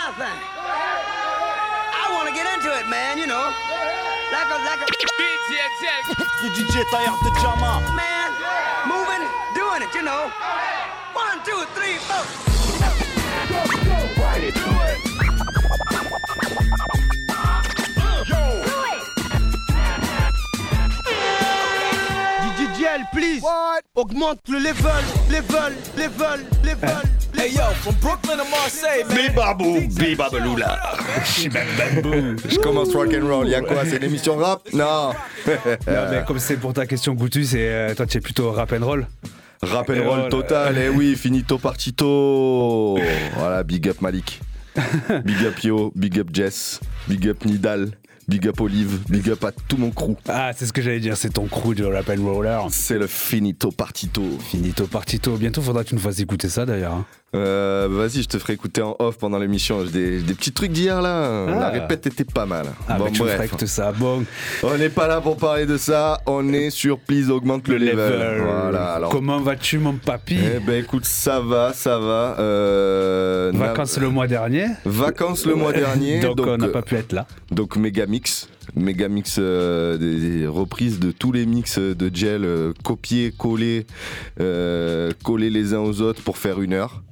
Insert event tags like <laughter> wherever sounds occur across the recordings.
my thing. I want to get into it, man, you know. Like a, like a. DJ tailleur de Jama. Man, moving, doing it, you know. One, two, three, four. Go, go, do it? please. What? Augmente le level, level, level, level. Hey yo, from Brooklyn to Marseille, man. Bibabou, bibabaloula. Je commence rock and roll. Y'a quoi? C'est une émission rap? Non. non mais comme c'est pour ta question Goutu, c'est euh, toi tu es plutôt rap and roll. Rap and roll total. Eh oui, finito partito. Voilà, big up Malik. Big up Yo, big up Jess, big up Nidal. Big up Olive, big up à tout mon crew. Ah, c'est ce que j'allais dire, c'est ton crew de Rap and Roller. C'est le finito partito. Finito partito. Bientôt faudra que tu nous fasses écouter ça d'ailleurs. Euh, vas-y, je te ferai écouter en off pendant l'émission. J'ai des, petits trucs d'hier là. La ah. répète était pas mal. Ah, bon, bref. ça. Bon. On n'est pas là pour parler de ça. On est sur Please Augmente le, level. Voilà. Alors. Comment vas-tu, mon papy Eh ben, écoute, ça va, ça va. Euh, vacances le mois dernier. Vacances le mois dernier. <laughs> donc, on n'a pas pu être là. Donc, méga mix méga mix euh, des, reprises de tous les mix de gel copiés, collés, collés les uns aux autres pour faire une heure.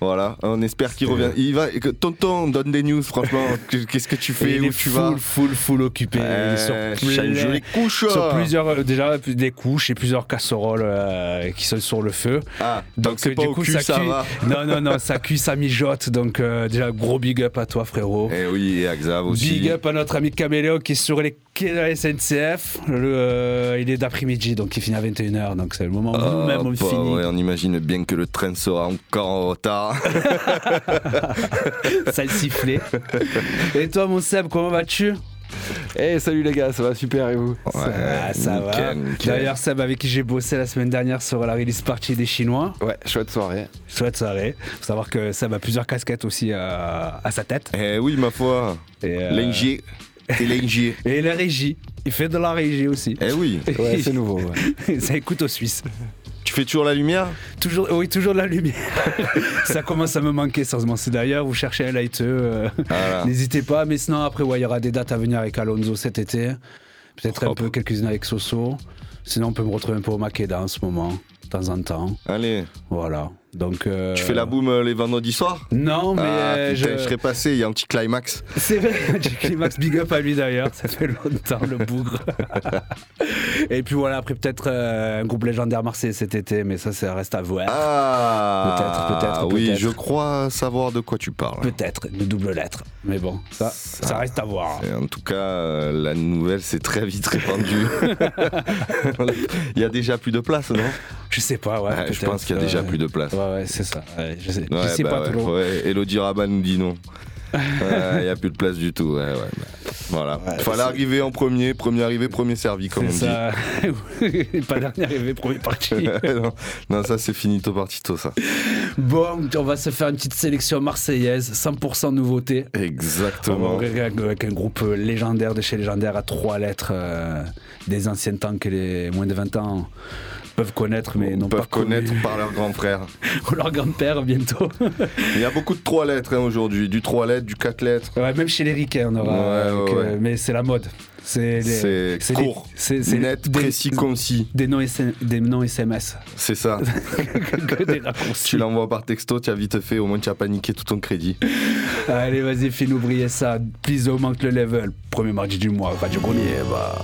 Voilà, on espère qu'il revient. Il va, tonton, donne des news, franchement. <laughs> Qu'est-ce que tu fais Où tu vas Full, full occupé. sur, une couches. Sur plusieurs, euh, déjà des couches et plusieurs casseroles euh, qui sont sur le feu. Ah, donc, c'est euh, du coup ça, cuit. <laughs> Non, non, non, ça cuit, ça mijote. Donc déjà gros big up à toi, frérot. Et eh oui, et à Xav aussi. Big up à notre ami Caméléo qui est sur les quais de la SNCF. il est d'après-midi, donc il finit à 21h. Donc c'est le moment où nous-mêmes on bah finit. on imagine bien que le train sera encore en retard. <laughs> ça le sifflait. Et toi, mon Seb, comment vas-tu? Eh salut les gars, ça va super et vous? Ça, va. D'ailleurs Seb avec qui j'ai bossé la semaine dernière sur la release party des Chinois. Ouais, chouette soirée. Chouette soirée. Faut savoir que Seb a plusieurs casquettes aussi euh, à sa tête. Eh oui ma foi. Et euh... Lingier. Et Et la régie. Il fait de la régie aussi. Eh oui. <laughs> Ouais, c'est nouveau. ça écoute aux Suisses. Tu fais toujours la lumière Toujours, oui, toujours la lumière. <laughs> ça commence à me manquer, sérieusement. C'est d'ailleurs, vous cherchez un light, euh, n'hésitez pas. Mais sinon, après, il y aura des dates à venir avec Alonso cet été. Peut-être un peu quelques-unes avec Soso. Sinon, on peut me retrouver un peu au Makeda en ce moment, de temps en temps. Allez. Voilà. Donc, euh, Tu fais la boum euh, les vendredis soirs Non, mais. Ah, je... serais passé, il y a un petit climax. C'est vrai, un petit climax, big up à lui d'ailleurs, ça fait longtemps le bougre. <laughs> Et puis voilà, après peut-être euh, un groupe légendaire marseillais cet été, mais ça, ça reste à voir. Ah Peut-être, peut-être. Oui, je crois savoir de quoi tu parles. Peut-être, une double lettre. Mais bon, ça, ça, reste à voir. En tout cas, la nouvelle s'est très vite répandue. <laughs> <laughs> il y a déjà plus de place, non? Je sais pas, ouais. je pense qu'il y a déjà plus de place. Ouais, ouais, c'est ça. je sais, sais bah pas trop. Elodie Rabat nous dit non. <laughs> Il n'y a plus de place du tout. Ouais, ouais, voilà. Il fallait arriver en premier, premier arrivé, premier servi, comme on ça. dit. <laughs> pas dernier arrivé, premier parti. <laughs> non, ça c'est finito partito, ça. Bon, on va se faire une petite sélection marseillaise, 100% nouveauté. Exactement. Avec un groupe légendaire de chez Légendaire à trois lettres, euh, des anciens temps que les moins de 20 ans peuvent connaître, mais non peuvent connaître par leur grand frère. Ou <laughs> leur grand-père bientôt. <laughs> Il y a beaucoup de trois lettres hein, aujourd'hui, du trois lettres, du quatre lettres. Ouais, même chez les Ricains, on aura. Euh, mais c'est la mode. C'est court, c'est net, précis, concis. Des noms, des noms SMS. C'est ça. <laughs> tu l'envoies par texto, tu as vite fait, au moins tu as paniqué tout ton crédit. Allez, vas-y, fais-nous briller ça. Please, manque le level. Premier mardi du mois, Radio Grenier. bah.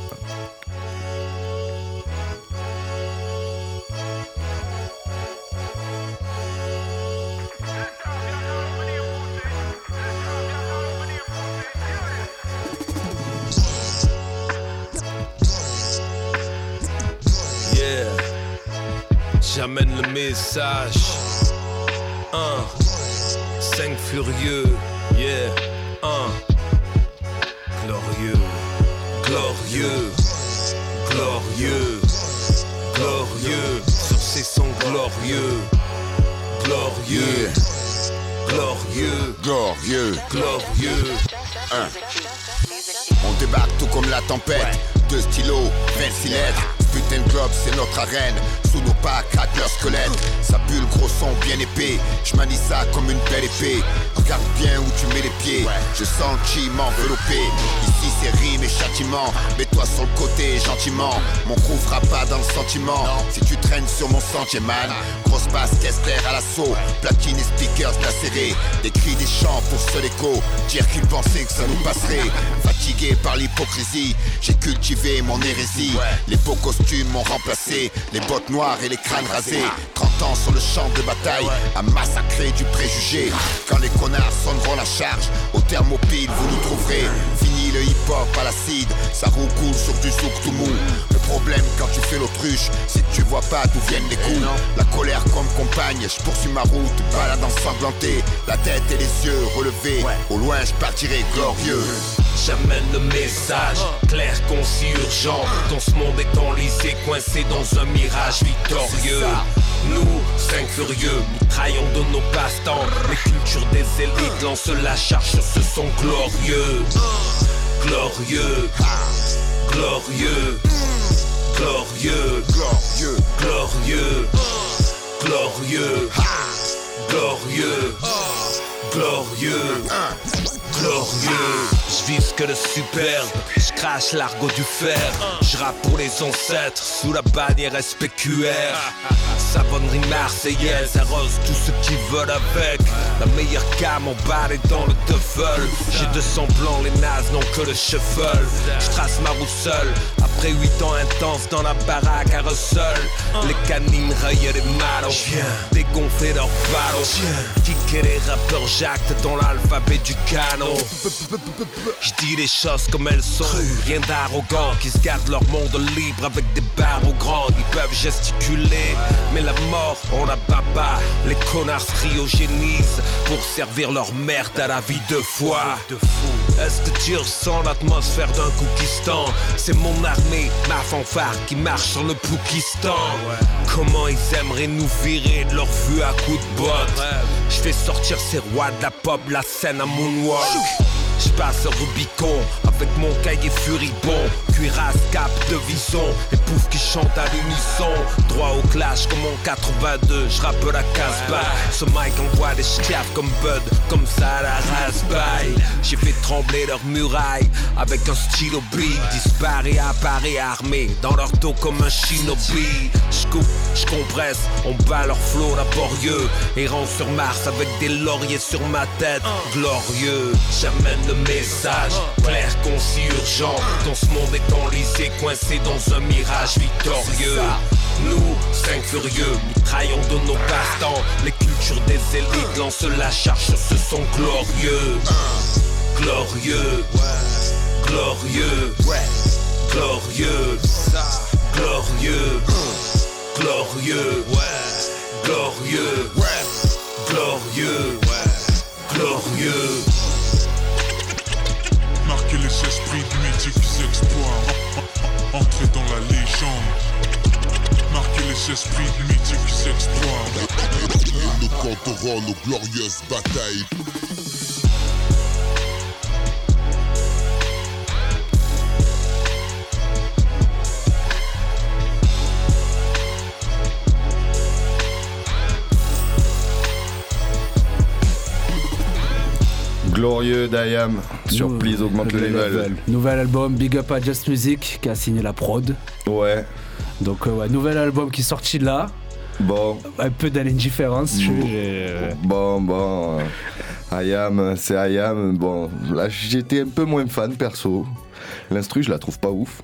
Message. 1, 5 furieux, yeah, 1. Glorieux, glorieux, glorieux, glorieux, sur ces sons glorieux, glorieux, glorieux, glorieux, glorieux. 1. On débarque tout comme la tempête, deux stylos, 26 lettres, putain de club c'est notre arène sous nos pas, leur squelette. Ça pue le gros son bien épais. Je manie ça comme une belle épée. Regarde bien où tu mets les pieds. Je sens le chi m'envelopper. Ici c'est rime et châtiment. Mets-toi sur le côté gentiment. Mon crew fera pas dans le sentiment. Si tu traînes sur mon sentier man. Grosse basse, Kessler à l'assaut. Platine et speakers lacérés. Des cris, des chants pour seul écho. Dire qu'ils pensaient que ça nous passerait. Fatigué par l'hypocrisie. J'ai cultivé mon hérésie. Les beaux costumes m'ont remplacé. Les bottes noires et les crânes rasés. 30 ans sur le champ de bataille. À massacrer du préjugé. Quand les connards sonneront la charge. Au thermopile, vous nous trouverez. Fini le hip-hop à l'acide. Ça roule cool sur du souk tout mou. Le problème quand tu fais l'autruche, c'est que tu vois pas d'où viennent les coups. La colère comme compagne, je poursuis ma route, balade ensanglanté, la tête et les yeux relevés. Au loin, je partirai glorieux. J'amène le message, clair, concis, urgent. Dans ce monde est enlisé, coincé dans un mirage victorieux. Nous, cinq furieux, mitraillons de nos passe-temps. Les cultures des élites lancent la charge sur ce son glorieux. Glorieux, glorieux, glorieux, Glorieux, glorieux, glorieux, glorieux, glorieux, glorieux. Je vise que le superbe, je crache l'argot du fer. Je rappe pour les ancêtres sous la bannière SPQR. Savonnerie marseillaise arrose tous ceux qui veulent avec. La meilleure gamme emballée dans le duffel. J'ai deux semblants, les nazes n'ont que le shuffle. Je trace ma route seule. Après huit ans intenses dans la baraque à Russell. Les canines rayent les malos. Dégonfler leurs ballots. Kicker les rappeurs jactes dans l'alphabet du canon. Je dis les choses comme elles sont. Rien d'arrogant qui se gardent leur monde libre avec des barreaux grands. Ils peuvent gesticuler, mais la mort, on la bat pas. Les connards se cryogénisent pour servir leur merde à la vie de foi. Est-ce que tu ressens l'atmosphère d'un Koukistan? C'est mon armée, ma fanfare qui marche sur le Poukistan. Comment ils aimeraient nous virer de leur vue à coups de botte? Je fais sortir ces rois de la pop, la scène à moonwalk. shoot. Je passe au Rubicon avec mon cahier furibond. Cuirasse, cap de vison. Et pouf qui chante à l'unisson. Droit au clash comme en 82 Je rappe la casse Ce mic envoie des schiaffes comme Bud Comme ça à la raspberry J'ai fait trembler leurs murailles Avec un stylo big Disparaît, apparaît armé Dans leur dos comme un shinobi. Je coupe, je compresse On bat leur flot laborieux. Errant sur Mars avec des lauriers sur ma tête. Glorieux J'amène le message clair, concis, urgent. Dans ce monde étant coincé dans un mirage victorieux. Nous, cinq furieux, mitraillons de nos partants. Les cultures des élites lancent la charge sur ce son glorieux. Glorieux, glorieux, glorieux, glorieux, glorieux, glorieux, glorieux, glorieux. Marquer les esprits du mythiques exploits. En- en- Entrer dans la légende. Marquer les esprits du mythiques exploits. nous compterons nos glorieuses batailles. Glorieux Dayam, surprise augmente le level. Nouvel album, Big Up à Just Music, qui a signé la prod. Ouais, Donc, euh, ouais, nouvel album qui est sorti là. bon, Un peu je- Bon. euh, bon, bon. Ayam, c'est Ayam. Bon, là j'étais un peu moins fan perso. L'instru, je la trouve pas ouf.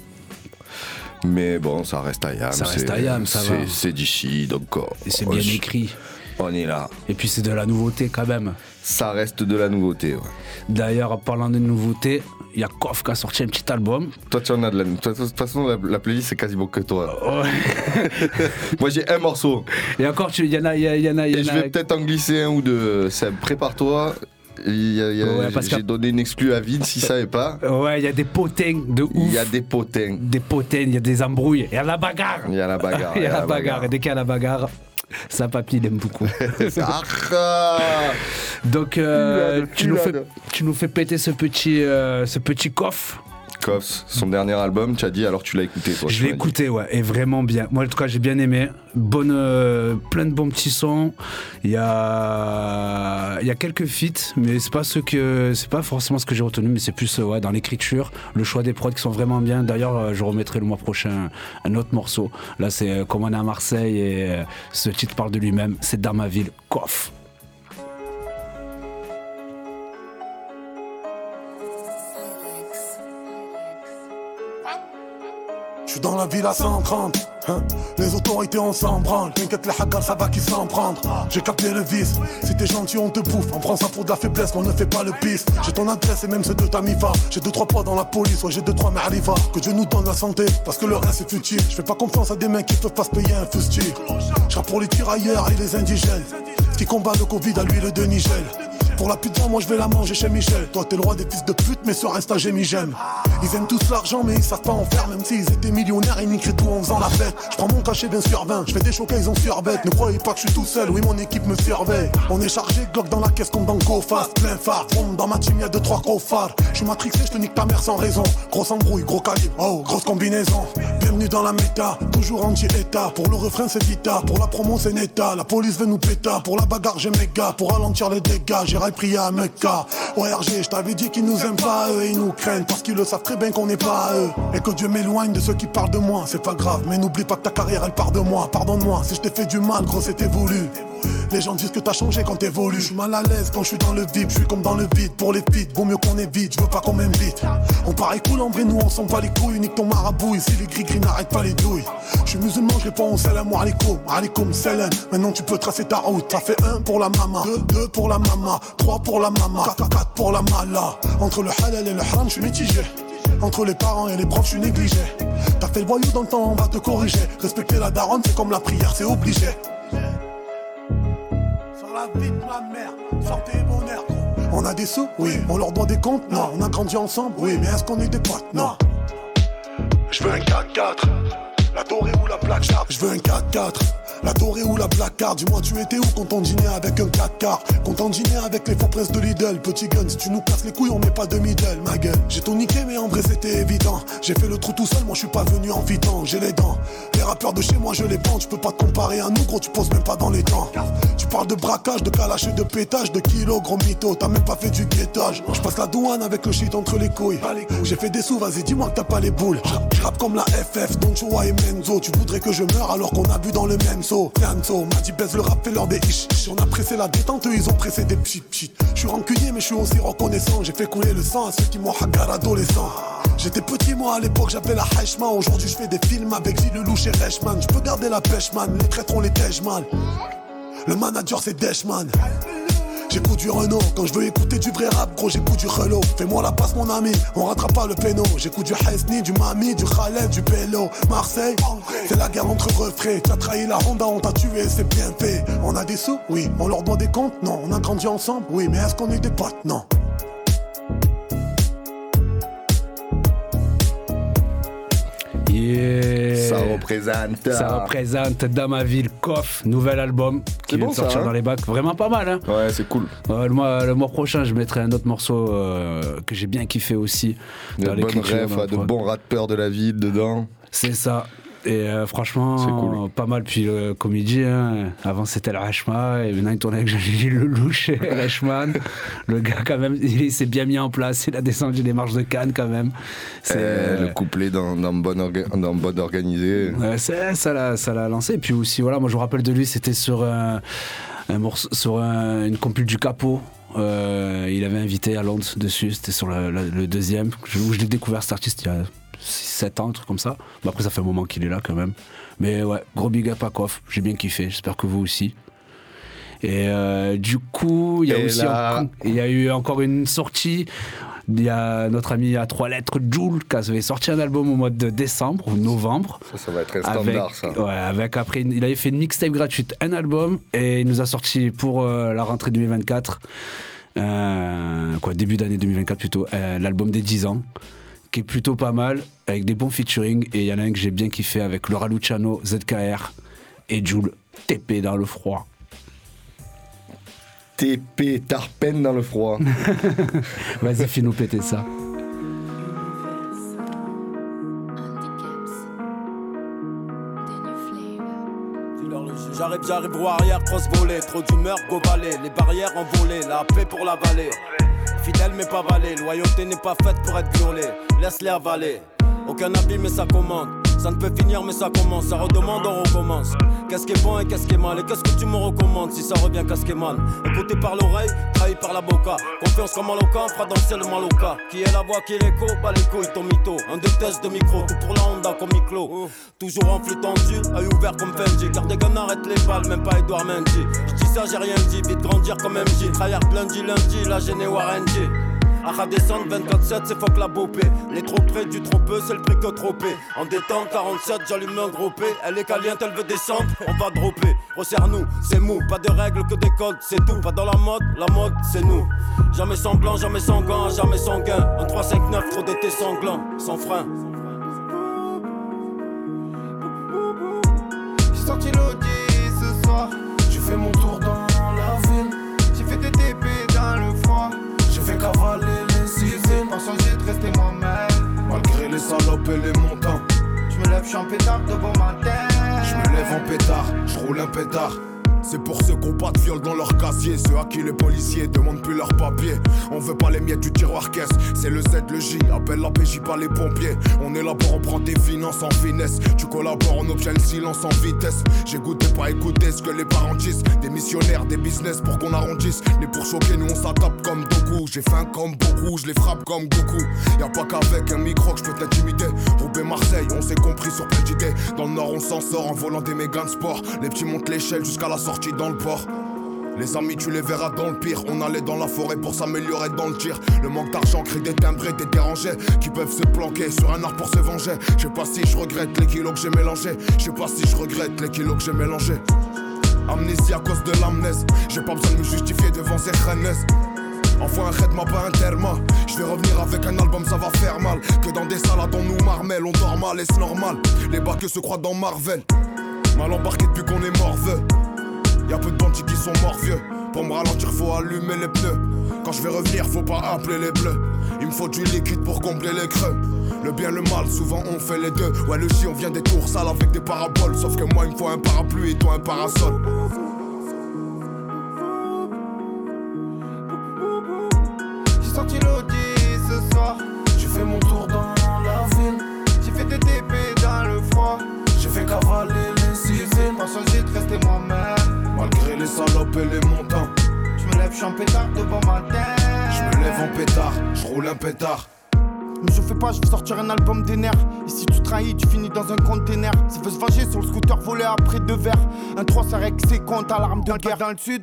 Mais bon, ça reste Ayam. Ça reste c'est- Ayam, ça va. C'est d'ici, donc Et c'est bien écrit. On est là. Et puis c'est de la nouveauté quand même. Ça reste de la nouveauté. ouais. D'ailleurs, en parlant de nouveauté, il y a Koff qui a sorti un petit album. Toi, tu en as de la. De toute façon, la, la playlist, c'est quasiment que toi. <laughs> Moi, j'ai un morceau. Et encore, tu- il y en a, il y, a- y en a, y Et en je vais peut-être en glisser un ou deux. Prépare-toi. Ouais, J'ai donné une exclue à Vide s'il savait pas. Ouais, il y a des potins de ouf. Il y a des potins. des potins, il y a des embrouilles, il y a la bagarre. Il y a la bagarre. <laughs> Il y a la bagarre. Et dès qu'il y a la bagarre, ça papy il aime beaucoup. <laughs> <laughs> Donc euh, tu, nous fais, tu nous fais péter ce petit, euh, ce petit coffre. Koffs, son dernier album, tu as dit alors tu l'as écouté toi Je l'ai écouté, ouais, et vraiment bien. Moi, en tout cas, j'ai bien aimé. Bonne, euh, plein de bons petits sons. Il y a, il y a quelques feats, mais c'est pas ce que, c'est pas forcément ce que j'ai retenu, mais c'est plus euh, ouais, dans l'écriture, le choix des prods qui sont vraiment bien. D'ailleurs, euh, je remettrai le mois prochain un autre morceau. Là, c'est comme on est à Marseille et ce titre parle de lui-même. C'est dans ma ville, Koff. Je suis dans la ville à 130. Hein. Les autorités on s'en branle. T'inquiète les hagas ça va qui s'en prendre. J'ai capté le vice. Si t'es gentil on te bouffe. On prend ça pour de la faiblesse qu'on ne fait pas le piste. J'ai ton adresse et même ceux de ta mifa. J'ai deux trois poids dans la police. Ouais j'ai deux trois ma'rifa. Que Dieu nous donne la santé. Parce que le reste c'est futile. Je fais pas confiance à des mecs qui pas se payer un fustier. Je pour les tirailleurs et les indigènes. Qui combat le Covid à l'huile de Nigel. Pour la pute, moi je vais la manger chez Michel. Toi t'es le roi des fils de pute, mais sur Insta j'ai mis j'aime. Ils aiment tous l'argent, mais ils savent pas en faire, même s'ils étaient millionnaires, ils niqueraient tout en faisant la fête. Je prends mon cachet bien sur 20, je fais des chocs, ils ont surbête. Ne croyez pas que je suis tout seul, oui mon équipe me surveille. On est chargé, Glock dans la caisse comme dans Go Fast, plein phare. Dans ma team y'a deux trois gros phares. Je suis matrixé, je te nique ta mère sans raison. Grosse embrouille, gros calibre, oh grosse combinaison. Bienvenue dans la méta, toujours anti-état. Pour le refrain c'est Vita, pour la promo c'est Neta. La police veut nous péta, pour la bagarre j'ai méga. Pour ralentir les dégâts, j'irai prier à Mecca. ORG, je t'avais dit qu'ils nous aiment pas, eux, ils nous craignent parce qu'ils le savent très bien qu'on n'est pas eux. Et que Dieu m'éloigne de ceux qui parlent de moi, c'est pas grave, mais n'oublie pas que ta carrière elle part de moi. Pardonne-moi si je t'ai fait du mal, gros, c'était voulu. Les gens disent que t'as changé quand t'évolues. Je suis mal à l'aise quand je suis dans le vide. Je suis comme dans le vide pour les feats. Vaut mieux qu'on évite. Je veux pas qu'on m'invite. On paraît cool en vrai, nous on s'en bat les couilles. Nique ton marabout. Ici les gris gris n'arrêtent pas les douilles. Je suis musulman, je réponds salam alaikum. Alaikum salam. Maintenant tu peux tracer ta route. Ça fait un pour la mama, deux, deux pour la mama, trois pour la mama, quatre, pour la mala. Entre le halal et le haram, je suis mitigé. Entre les parents et les profs, je suis négligé. T'as fait le voyou dans le temps, on va te corriger. Respecter la daronne, c'est comme la prière, c'est obligé la vie de ma mère. Sortez bonheur, On a des sous, oui. On leur doit des comptes, non. On a grandi ensemble, oui. Mais est-ce qu'on est des potes, non. Je veux un 4-4. La dorée ou la plaque Je veux un 4-4. La dorée ou la black card, dis-moi tu étais où quand on avec un 4 quarts Quand on dînait avec les faux princes de Lidl Petit gun, si tu nous casses les couilles on met pas de middle ma gueule. J'ai tout niqué mais en vrai c'était évident. J'ai fait le trou tout seul, moi je suis pas venu en vitant J'ai les dents, les rappeurs de chez moi je les vends Tu peux pas te comparer à nous gros, tu poses même pas dans les temps. Tu parles de braquage, de calache et de pétage De kilos gros mytho, t'as même pas fait du guettage. Je passe la douane avec le shit entre les couilles. J'ai fait des sous, vas-y dis-moi que t'as pas les boules. Je comme la FF, Don Chua et Menzo Tu voudrais que je meure alors qu'on a bu dans le même m'a dit baisse le rap, fait leur des ish. On a pressé la détente, ils ont pressé des pchit pchit. Je suis rancunier, mais je suis aussi reconnaissant. J'ai fait couler le sang à ceux qui m'ont hagar adolescent. J'étais petit, moi à l'époque, j'avais la Heichman. Aujourd'hui, je fais des films avec Gilles Lelouch et Reichman. Je peux garder la pêche, man. Les traîtrons, les tèches, man. Le manager, c'est Deshman. J'écoute du Renault, quand je veux écouter du vrai rap, gros j'écoute du Relo. Fais-moi la passe mon ami, on rattrape pas le péno. J'écoute du Hesni, du Mami, du Khaled, du Bello. Marseille, c'est la guerre entre refrains. Tu as trahi la Honda, on t'a tué, c'est bien fait. On a des sous, oui. On leur doit des comptes, non. On a grandi ensemble, oui. Mais est-ce qu'on est des potes, non. Représente. Ça représente dans ma ville Koff, nouvel album qui vient de sortir hein dans les bacs. Vraiment pas mal. Hein ouais, c'est cool. le, mois, le, mois, prochain, je mettrai un autre morceau euh, que j'ai bien kiffé aussi. De bonnes rêves, de bons rappeurs de la ville dedans. C'est ça. Et euh, franchement, pas mal. Puis le comédie, hein. avant c'était le Rashma, et maintenant il tournait avec Gilles Lelouch et <laughs> Rashman. le gars, quand même, il s'est bien mis en place. Il a descendu les marches de Cannes, quand même. C'est le couplet dans, dans, bonne, organisé. ça l'a lancé. Et puis aussi, voilà, moi je me rappelle de lui, c'était sur, un, morceau, sur une compile du capot. Euh, il avait invité à Londres dessus, c'était sur le, deuxième, où je l'ai découvert cet artiste il y a 7 ans, un truc comme ça. Mais après, ça fait un moment qu'il est là quand même. Mais ouais, gros big up à Koff, j'ai bien kiffé, j'espère que vous aussi. Et euh, du coup, il y, a aussi il y a eu encore une sortie. Il y a notre ami à trois lettres, Jules, qui avait sorti un album au mois de décembre ou novembre. Ça, ça va être un standard, ça. Ouais, avec après, il avait fait une mixtape gratuite, un album, et il nous a sorti pour euh, la rentrée 2024, euh, quoi, début d'année 2024 plutôt, l'album des 10 ans qui est plutôt pas mal, avec des bons featuring. Et il y en a un que j'ai bien kiffé avec Laura Luciano, ZKR et Joule TP dans le froid. TP, Tarpène dans le froid. <laughs> Vas-y, fais nous péter ça. J'arrive, j'arrive, roue arrière, cross volée, trop d'humeur, beau go Les barrières envolées, la paix pour la vallée. Fidèle mais pas valé, loyauté n'est pas faite pour être violée. Laisse-les avaler. Aucun avis mais ça commande. Ça ne peut finir mais ça commence, ça redemande, on recommence. Qu'est-ce qui est bon et qu'est-ce qui est mal? Et qu'est-ce que tu me recommandes si ça revient qu'est-ce qui est mal? Écouté par l'oreille, trahi par la boca. Confiance comme un loca, fera danser le maloca Qui est la voix, qui est l'écho, pas les couilles, ton mytho. Un deux tests de micro, tout pour la Honda comme Miclo. Toujours en flux tendu, œil ouvert comme Fendi. Car des gars arrête les balles, même pas Edouard Mendy. Dis ça j'ai rien dit, vite grandir comme MJ Trahir lundi, lundi, la gêné Warren à descendre 24-7, c'est fuck la bopée. Les trop près du trop peu, c'est le prix que trop En détente 47, j'allume un gros P. Elle est caliente, elle veut descendre, on va dropper. Resserre-nous, c'est mou, pas de règles que des codes, c'est tout. Pas dans la mode, la mode, c'est nous. Jamais sanglant, jamais gants, jamais sans gain. Un 3, 5, 9, trop d'été sanglant, sans frein. Lève, je suis en pétard devant ma tête. Je me lève en pétard, je roule un pétard. C'est pour ceux qu'on pas de viol dans leur casier, ceux à qui les policiers demandent plus leurs papiers. On veut pas les miettes du tiroir caisse, c'est le Z, le J, appelle la PJ, pas les pompiers. On élabore, on prend des finances en finesse. Tu collabores, on obtient le silence en vitesse. J'ai goûté, pas écouter ce que les parents disent. Des missionnaires, des business pour qu'on arrondisse. Mais pour choquer, nous on s'attaque comme Doku. J'ai faim comme beaucoup, je les frappe comme Goku. Y'a pas qu'avec un micro que je peux t'intimider. Roubaix Marseille, on s'est compris sur plein. Dans le nord, on s'en sort en volant des mégas de sport. Les petits montent l'échelle jusqu'à la sortie dans le port. Les amis, tu les verras dans le pire. On allait dans la forêt pour s'améliorer dans le tir. Le manque d'argent crée des timbrés, des dérangés qui peuvent se planquer sur un arbre pour se venger. Je sais pas si je regrette les kilos que j'ai mélangés. Je sais pas si je regrette les kilos que j'ai mélangés. Amnésie à cause de l'amnèse. J'ai pas besoin de me justifier devant ces reines. Envoie un raid, pas un terme. Je vais revenir avec un album, ça va faire mal. Que dans des salades, on nous marmelle, on dort mal et c'est normal? Les bacs se croient dans Marvel. Mal embarqué depuis qu'on est morveux. Y'a peu de bandits qui sont morts vieux. Pour me ralentir, faut allumer les pneus. Quand je vais revenir, faut pas appeler les bleus. Il me faut du liquide pour combler les creux. Le bien, le mal, souvent on fait les deux. Ouais, le chien, on vient des tours sales avec des paraboles. Sauf que moi, il me faut un parapluie et toi un parasol. Je me lève, je en pétard devant ma tête. Je me lève en pétard, je roule un pétard. Mais je fais pas, je vais sortir un album des nerfs. Et si tu trahis, tu finis dans un container. Ça veut se venger sur le scooter volé après deux verres. Un 3, ça règle ses comptes à l'arme de guerre. Dans le sud,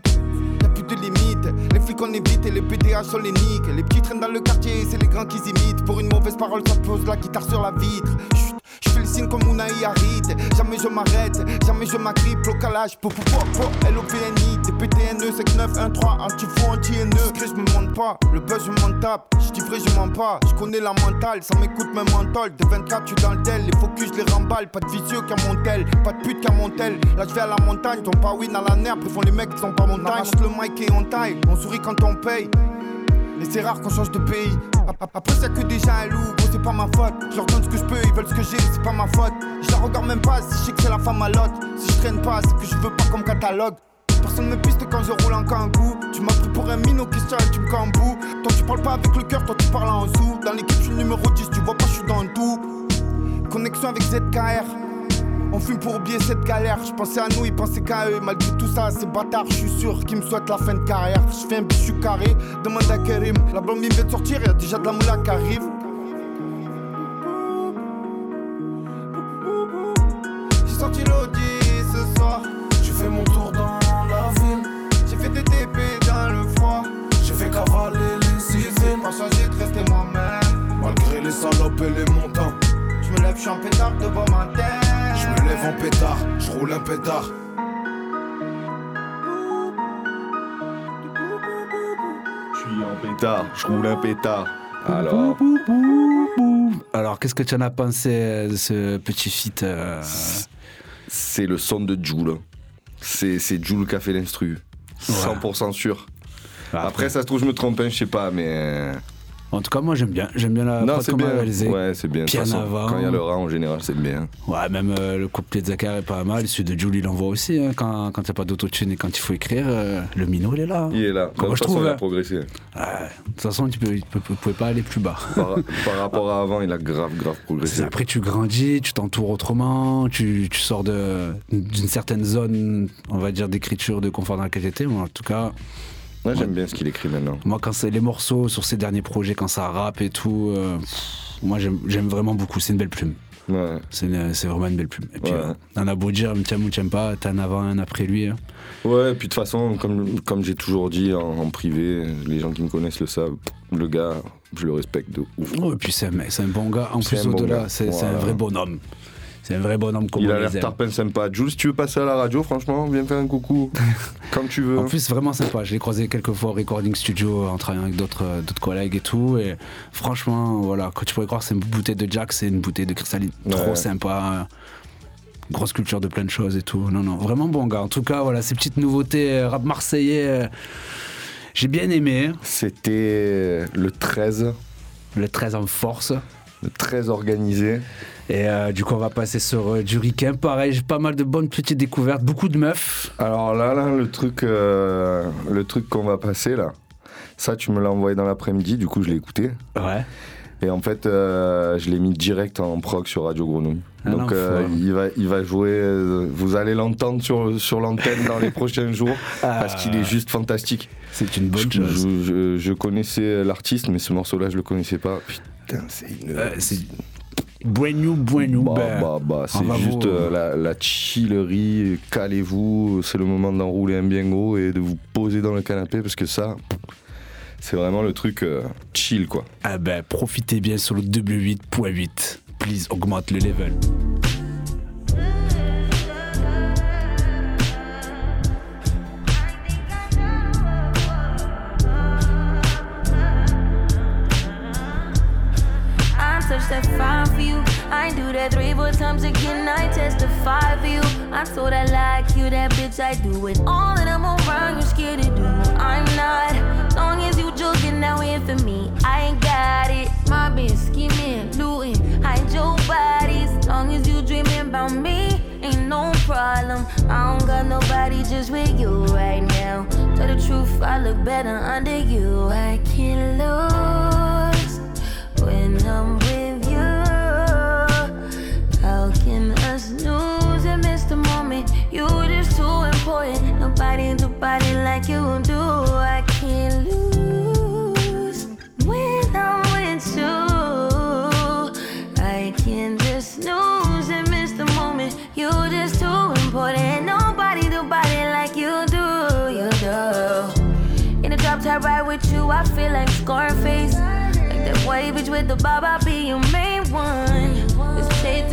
y'a plus de limites. Les flics on évite et les PDA sont les niques. Les petits traînent dans le quartier, c'est les grands qui imitent. Pour une mauvaise parole, ça pose la guitare sur la vitre. Chut, je fais le signe comme Unai Harit. Jamais je m'arrête, jamais je m'agrippe. Au calage, po po po po. LOPNI, DPTNE, 5913, anti-faux, anti-NE. je me monte pas, le buzz je m'en tape. Je vrai, je mens pas. Je connais la mentale, ça m'écoute même mental. De 24, tu dans le tel. Les focus, les remballe. Pas de vicieux qu'à tel pas de pute qu'à tel Là, je vais à la montagne, ton pas win à la nerf. Ils font les mecs qui sont pas montagne. le mic et on taille, on sourit quand on paye. Mais c'est rare qu'on change de pays. Après, c'est que déjà un loup, gros, c'est pas ma faute. Je leur donne ce que je peux, ils veulent ce que j'ai, c'est pas ma faute. Je la regarde même pas, si je sais que c'est la femme à l'autre. Si je traîne pas, c'est que je veux pas comme catalogue. Personne me piste quand je roule en kangou. Tu m'as pris pour un minot qui se tu me cambou. Toi, tu parles pas avec le cœur, toi, tu parles en sous. Dans l'équipe, je suis numéro 10, tu vois pas, je suis dans tout. Connexion avec ZKR. On fume pour oublier cette galère. Je pensais à nous, ils pensaient qu'à eux. Malgré tout ça, ces bâtards, je suis sûr qu'ils me souhaitent la fin de carrière. Je fais un bichu carré, demande à Kerim. La blonde vient de sortir, y'a déjà de la moula qui arrive. J'ai sorti l'audi ce soir. J'ai fait mon tour dans la ville. J'ai fait des TP dans le froid. J'ai fait cavaler les civils. Pas changé de rester moi-même. Malgré les salopes et les montants. Je me lève, je suis pétard devant ma tête. Lève en pétard, je roule un pétard. Je suis en pétard, je roule un pétard. Alors. Alors, qu'est-ce que tu en as pensé de ce petit feat euh C'est le son de Joule. C'est Joule qui a fait l'instru. 100% sûr. Après, ça se trouve, je me trompe, hein, je sais pas, mais. En tout cas, moi j'aime bien. J'aime bien la non, c'est bien. réalisé. Ouais, c'est bien. Façon, avant. Quand il y a le rat, en général, c'est bien. Ouais, même euh, le couplet de Zachar est pas mal. Celui de Julie l'envoie aussi. Hein, quand quand il n'y a pas d'autotune et quand il faut écrire, euh, le minot il est là. Il est là. De je trouve, il a hein. progressé. Ouais, de toute façon, tu tu tu pouvais pas aller plus bas. Par, par rapport à avant, il a grave, grave progressé. Après, tu grandis, tu t'entoures autrement, tu, tu sors de- d'une certaine zone, on va dire, d'écriture, de confort dans laquelle j'étais. Moi, en tout cas, Ouais, j'aime bien ce qu'il écrit maintenant. moi, quand c'est les morceaux sur ses derniers projets, quand ça rappe et tout, euh, moi, j'aime vraiment beaucoup. C'est une belle plume. Ouais. C'est vraiment une belle plume. Et puis, Ouais. euh, on a beau dire, t'aimes ou t'aimes pas, t'as un avant, un après lui. hein. Ouais, et puis de toute façon, comme, comme j'ai toujours dit en, en privé, les gens qui me connaissent le savent, le gars, je le respecte de ouf. Oh, et puis, c'est un, un bon gars. En plus, bon au-delà, c'est un vrai bonhomme. C'est un vrai bonhomme comme il a l'air tarpin sympa. Jules, si tu veux passer à la radio, franchement, viens faire un coucou. <laughs> Comme tu veux. En plus, vraiment sympa. Je l'ai croisé quelques fois au recording studio en travaillant avec d'autres euh, d'autres collègues et tout. Et franchement, voilà, quand tu pourrais croire c'est une bouteille de Jack, c'est une bouteille de cristalline. Trop sympa. Grosse culture de plein de choses et tout. Non, non, vraiment bon gars. En tout cas, voilà, ces petites nouveautés euh, rap marseillais, euh, j'ai bien aimé. C'était le 13. Le 13 en force. Le 13 organisé. Et euh, du coup, on va passer sur euh, du. Pareil, j'ai pas mal de bonnes petites découvertes, beaucoup de meufs. Alors là, là, le truc, euh, le truc qu'on va passer là, ça, tu me l'as envoyé dans l'après-midi, du coup, je l'ai écouté. Ouais. Et en fait, euh, je l'ai mis direct en prog sur Radio Grenouille. Ah, Donc il, va, il va jouer, vous allez l'entendre sur, sur l'antenne dans les prochains jours, <laughs> parce qu'il est juste fantastique. C'est une bonne je, chose. je- je- je connaissais l'artiste, mais ce morceau-là, je le connaissais pas. Putain, c'est une... C'est brand new. Bah, ben, bah, bah, on c'est va juste euh, la, la chillerie, calez-vous, c'est le moment d'enrouler un bien gros et de vous poser dans le canapé parce que ça, c'est vraiment le truc euh, chill quoi. Ah ben, profitez bien sur le W8.8. Please, augmente le level. Touch that five for you. I do that three, four times again. I testify for you. I told I like you, that bitch. I do it all that I'm around. You scared to do. I'm not. Long as you joking now in for me, I ain't got it. My bitch scheming, looting, hide your bodies. Long as you dreaming about me, ain't no problem. I don't got nobody just with you right now. Tell the truth, I look better under you. I can't lose when I'm important. Nobody do body like you do. I can't lose when I'm with you. I can just snooze and miss the moment. You just too important. Nobody do body like you do. You do. In a drop top ride with you, I feel like Scarface. Like that white bitch with the bob, I'll be your main one.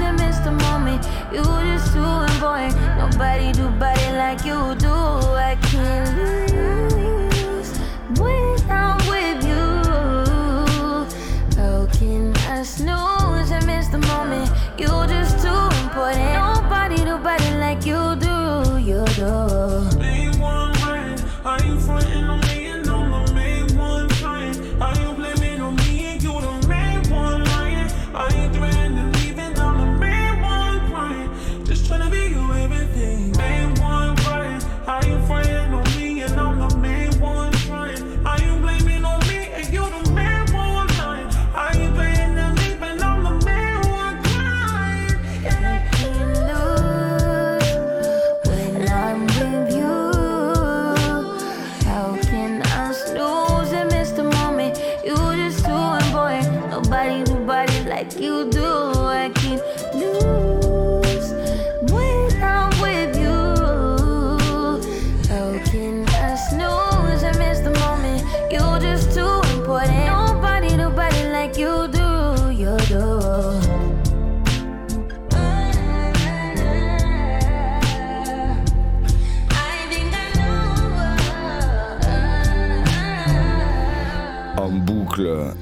and miss the moment? You just too important. Nobody do body like you do. I can't lose when I'm with you. Can I snooze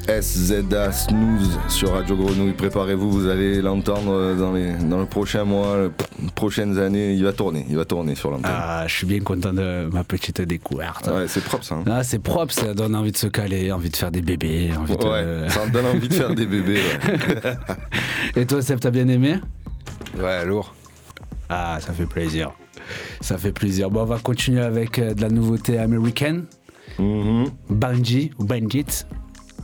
SZA Snooze sur Radio Grenouille. Préparez-vous, vous allez l'entendre dans les, dans le prochain mois, les prochaines années. Il va tourner, il va tourner sur l'antenne. Ah, je suis bien content de ma petite découverte. Ouais, c'est propre ça. hein. Ah, c'est propre, ça donne envie de se caler, envie de faire des bébés. Envie de- ça me donne envie de faire des bébés. ouais. <laughs> Et toi, Seb, t'as bien aimé? Ouais, lourd. Ah, ça fait plaisir. Ça fait plaisir. Bon, on va continuer avec euh, de la nouveauté américaine. Bungie ou Bandit.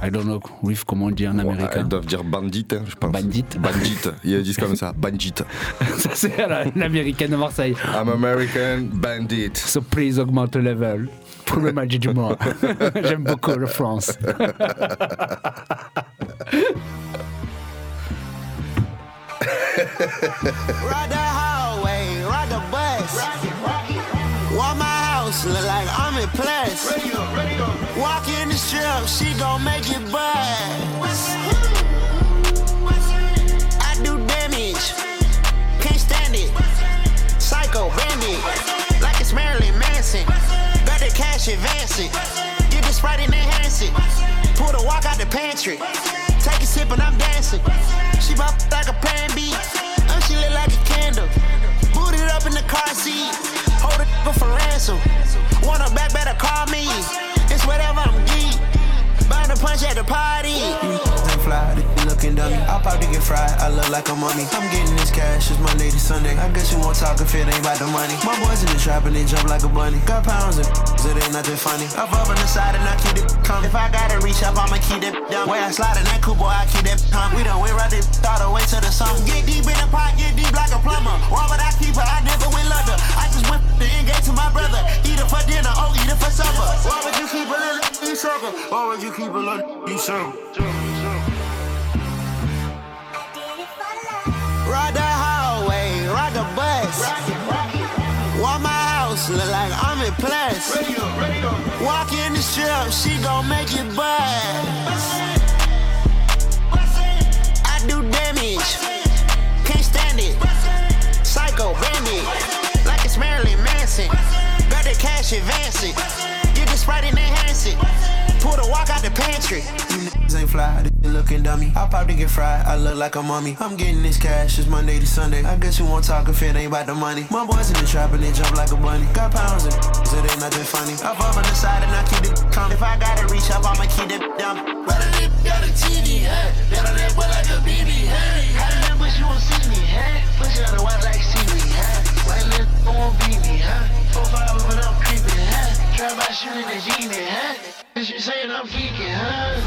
I don't know, Riff, comment on dit en américain Ils doivent dire bandit, hein, je pense. Bandit. Bandit. <laughs> Ils disent comme ça, bandit. <laughs> Ça, c'est la- l'américaine de Marseille. I'm American bandit. So please augmente le level. Pour le match du mois. <laughs> J'aime beaucoup la France. Ride the hallway, ride the bus. Walk my house, look like I'm in plus. Walk in the strip, she gon' make it buzz. I do damage, can't stand it. Psycho bandit, like it's Marilyn Manson. Got the cash advancing, get the sprite and enhance it. Pull the walk out the pantry, take a sip and I'm dancing. She bop like a pan B, and she lit like a candle. Boot it up in the car seat, hold it for ransom. Want her back, better call me. It's whatever I'm geek. Burn the punch at the party. I'm fly, looking dummy. I'll probably get fried. I look like a mummy. I'm getting this cash, it's my lady Sunday. I guess you won't talk if it ain't about the money. My boys in the trap and they jump like a bunny. Got pounds and <laughs> it ain't nothing funny. I up on the side and I keep it <laughs> coming. If I gotta reach up, I'ma keep it down. Way I slide in that coupe, boy, I keep that <laughs> pump. We done went right this all the way to the sun. Get deep in the pot, get deep like a plumber. Why would I keep her? I never went London. I just went the engage to my brother. Eat her for dinner, oh, eat her for supper. Why would you keep a little you sucker? Why would you keep a little you sucker? Strip, she gon' make it buzz. I do damage, can't stand it. Psycho bandit, like it's Marilyn Manson. The cash advancing, get the sprite and enhance it. Pull the walk out the pantry. You niggas ain't fly, they looking dummy. I'll probably get fried, I look like a mummy. I'm getting this cash, it's Monday to Sunday. I guess you won't talk if it ain't about the money. My boys in the trap and they jump like a bunny. Got pounds and it ain't nothing funny. I up on the side and I keep it coming. If I gotta reach up, I'ma keep it down. Better than got a TV, huh? Better than boy like a BB, huh? How the but you won't see me, huh? Push out the white like seaweed, huh? White lip won't beat me, huh? Four five when I'm creeping, huh? Huh? Cause you saying I'm geeking, huh?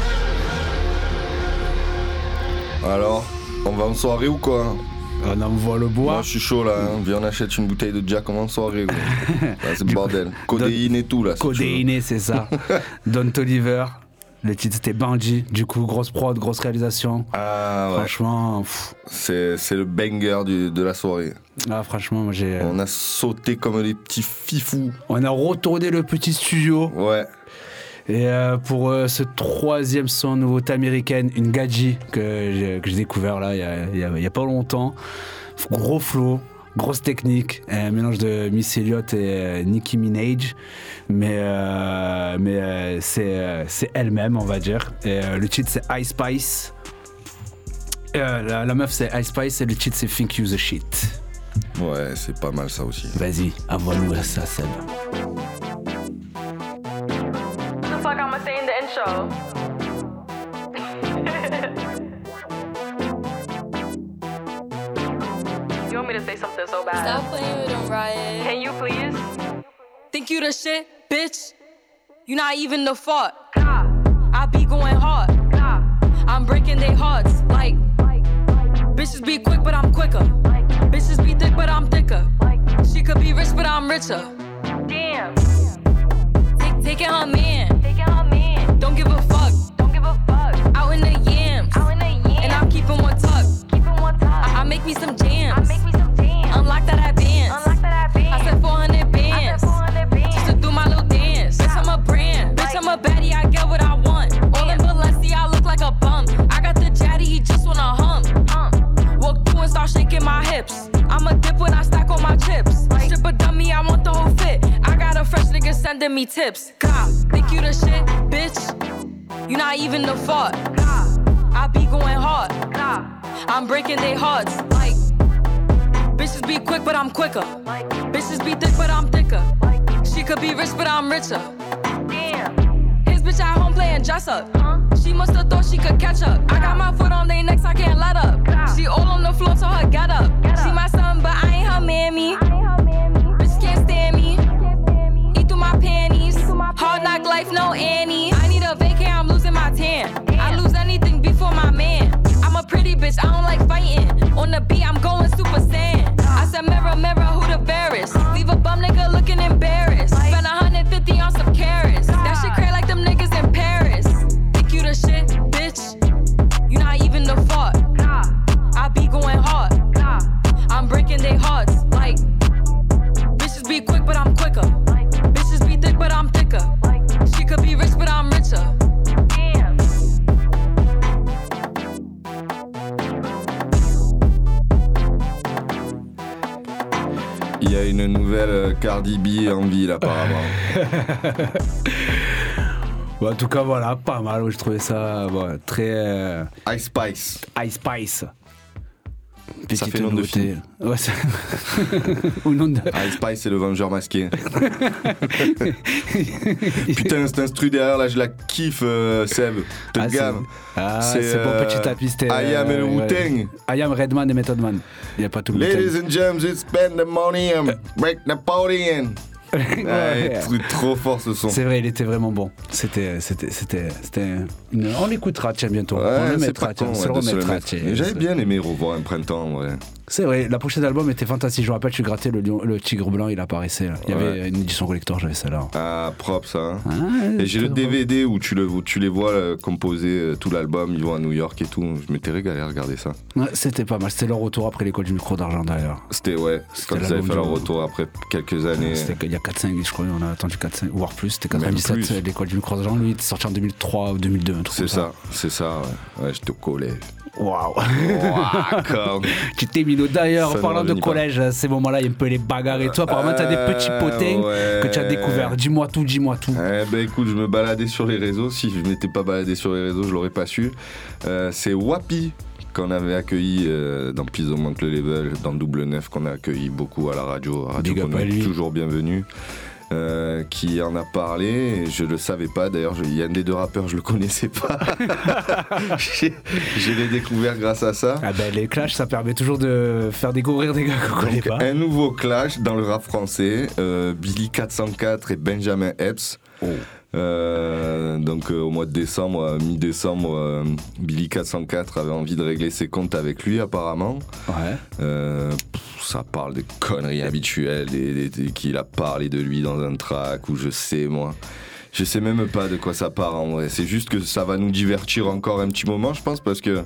Alors, on va en soirée ou quoi On envoie le bois. Moi je suis chaud là, hein. viens on achète une bouteille de Jack, on va en soirée. <laughs> c'est le bordel. Codéine et tout là. si c'est ça. <laughs> Don Toliver. Le titre c'était Bandit. Du coup, grosse prod, grosse réalisation. Ah ouais. Franchement, c'est le banger du- de la soirée. Ah, franchement, moi j'ai. On a sauté comme des petits fifous. On a retourné le petit studio. Ouais. Et euh, pour euh, ce troisième son nouveauté américaine, une Gadji que j'ai découvert là il y y a- il y a pas longtemps. Gros flow, grosse technique, un mélange de Miss Elliott et euh, Nicki Minaj, mais, euh, mais euh, c'est euh, elle-même on va dire. Et, euh, le titre c'est Ice Spice. Euh, la, la meuf c'est Ice Spice et le titre c'est Think You the Shit. Ouais, c'est pas mal ça aussi. Vas-y, envoie-nous ça, Seb. What the fuck I'ma say in the intro? you want me to say something so bad? Stop playing with them, Riot. Can you please? Think you the shit, bitch? You not even the fault. I be going hard. I'm breaking their hearts. Like, bitches be quick, but I'm quicker. Bitches be thick, but I'm thicker. She could be rich, but I'm richer. Damn. Take, taking her man. Taking her man. Don't give a fuck. Don't give a fuck. Out in the yams. Out in the yams. And I'm keeping one tuck. Keeping one tuck. I, I make me some jams. I make me some jams. Unlock that bands. Unlock that I bands. I said 400 hips. I'm a dip when I stack all my chips. Strip a dummy, I want the whole fit. I got a fresh nigga sending me tips. God, think you the shit, bitch? You're not even the fault. I be going hard. I'm breaking their hearts. Like, bitches be quick, but I'm quicker. Bitches be thick, but I'm thicker. She could be rich, but I'm richer. Damn. His bitch at home playing dress up. She must have thought she could catch up. I got my foot on their necks, I can't let up. She all on the floor, told her get up. She my son, but I ain't her mammy. Bitch can't stand me. Eat through my panties. Hard knock life, no Annie. I need a vacay, I'm losing my tan. I lose anything before my man. I'm a pretty bitch, I don't like fighting. On the beat, I'm going super saiyan. I said, mirror, mirror, who the fairest? Leave a bum nigga looking embarrassed. Be quick, but I'm quicker. Bitches be thick, but I'm thicker. She could be rich, but I'm richer. Il y a une nouvelle euh, Cardi B en ville apparemment. <laughs> Bon, en tout cas, voilà, pas mal. Je trouvais ça bon, très. euh, Ice Spice. Ice Spice. Ça Petite fait nom de film. Ouais, ça- <laughs> Au nom de. Ice Spice, c'est le vengeur masqué. <laughs> Putain, cet instru derrière, là, je la kiffe, euh, Seb. Te Ah, c'est- gamme. Ah, c'est bon euh, petit tapis, c'était. I am le euh. Wu-Tang. I am Redman et Method Man. Il n'y a pas tout le Ladies and gentlemen, spend the money and break the party in. Ouais, tr- trop fort ce son. C'est vrai, il était vraiment bon. C'était, c'était, c'était, une- On l'écoutera, tiens, bientôt. Ouais, on le mettra, tiens, on se ouais, le remettra. J'avais bien aimé revoir un printemps, vrai. C'est vrai, la prochaine album était fantastique. Je me rappelle, tu grattais le, lion- le tigre blanc, il apparaissait. là. Il y Ouais. avait une édition collector, j'avais celle-là. Ah, propre ça. hein. et j'ai le. DVD où tu, le, où tu les vois euh, composer euh, tout l'album, ils vont à New York et tout. Je m'étais régalé à regarder ça. Ouais, c'était pas mal. C'était leur retour après l'école du micro d'argent d'ailleurs. C'était, ouais, quand ils avaient fait leur retour après quelques années. C'était il y a 4-5, je crois, on a attendu 4-5, voire plus. C'était Même 97, plus. euh, l'école du micro d'argent. Lui, il était sorti en 2003 ou 2002, un truc C'est ça, c'est ça, ouais. Ouais, j'étais au collège. Waouh! <laughs> Tu t'es mis d'ailleurs, en parlant de collège, à ces moments-là, il y a un peu les bagarres et tout. Apparemment, t'as des petits Euh, potins ouais. que tu as découvert. Dis-moi tout, dis-moi tout. Eh ben écoute, je me baladais sur les réseaux. Si je m'étais pas baladé sur les réseaux, je l'aurais pas su. Euh, c'est Wapi qu'on avait accueilli euh, dans le Level, dans Double Neuf, qu'on a accueilli beaucoup à la radio. Radio qu'on est toujours bienvenu. Euh, qui en a parlé, je le savais pas d'ailleurs, il y a un des deux rappeurs, je le connaissais pas. <laughs> <laughs> J'ai- je l'ai découvert grâce à ça. Ah ben, les clashs, ça permet toujours de faire découvrir des gars qu'on connaît pas. un nouveau clash dans le rap français, euh, Billy 404 et Benjamin Epps. Oh. Euh, donc euh, au mois de décembre, euh, mi-décembre, euh, Billy 404 avait envie de régler ses comptes avec lui apparemment. Ouais. Euh, pff, ça parle des conneries habituelles, des, des- des- qu'il a parlé de lui dans un track ou je sais moi. Je sais même pas de quoi ça part en vrai. C'est juste que ça va nous divertir encore un petit moment, je pense, parce que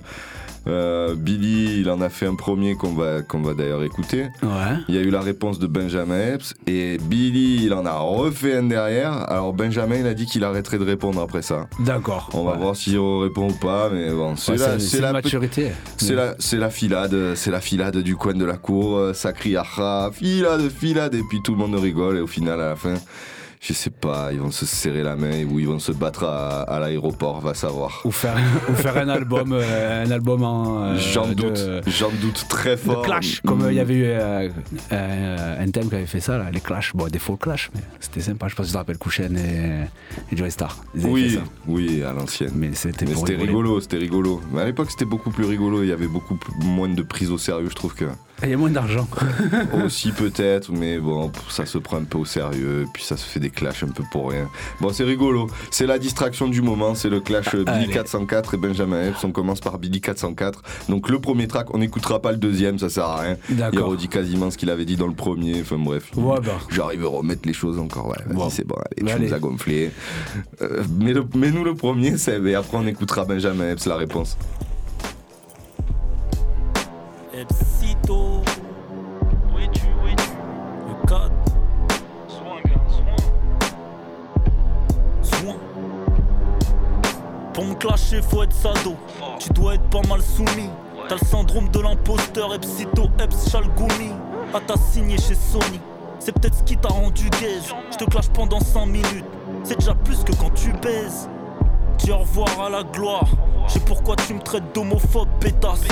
euh, Billy, il en a fait un premier qu'on va, qu'on va d'ailleurs écouter. Ouais. Il y a eu la réponse de Benjamin Epps et Billy, il en a refait un derrière. Alors Benjamin, il a dit qu'il arrêterait de répondre après ça. D'accord. On va voir s'il répond ou pas, mais bon, c'est Ouais, la, c'est- la maturité. c'est la, c'est la filade, c'est la filade du coin de la cour. euh, Ça crie ah, filade, filade, et puis tout le monde rigole et au final à la fin. Je sais pas, ils vont se serrer la main ou ils vont se battre à, à l'aéroport, va savoir. Ou faire, ou faire un album, euh, un album en. euh, J'en de- doute, j'en doute très de fort. clash, comme il y avait eu euh, euh, un thème qui avait fait ça, là, les clashs, bon, des faux clashs, mais c'était sympa. Je pense que tu te rappelles Kouchen et, et Joey Star. Oui, ça. oui, à l'ancienne. Mais c'était rigolo, c'était rigolo. Mais à l'époque, c'était beaucoup plus rigolo. Il y avait beaucoup moins de prise au sérieux, je trouve que. Il y a moins d'argent. <laughs> Aussi peut-être, mais bon, ça se prend un peu au sérieux, puis ça se fait des clashs un peu pour rien. Bon, c'est rigolo. C'est la distraction du moment, c'est le clash euh, Billy allez. 404 et Benjamin Epps. On commence par Billy 404. Donc le premier track, on n'écoutera pas le deuxième, ça sert à rien. Il redit quasiment ce qu'il avait dit dans le premier. Enfin bref. Ouais, bah. J'arrive à remettre les choses encore. Ouais, vas-y, c'est bon, allez, Bah, tu allez. nous as gonflé. Euh, le- Mets-nous le premier, Seb, et après on écoutera Benjamin Epps, la réponse. Clasher, faut être sado. Tu dois être pas mal soumis. T'as le syndrome de l'imposteur, Epsito, Eps, Chalgoumi. Ah, t'as signé chez Sony. C'est peut-être ce qui t'a rendu gaze. Je te clash pendant 5 minutes. C'est déjà plus que quand tu baises. dis au revoir à la gloire. Je sais pourquoi tu me traites d'homophobe, pétasse.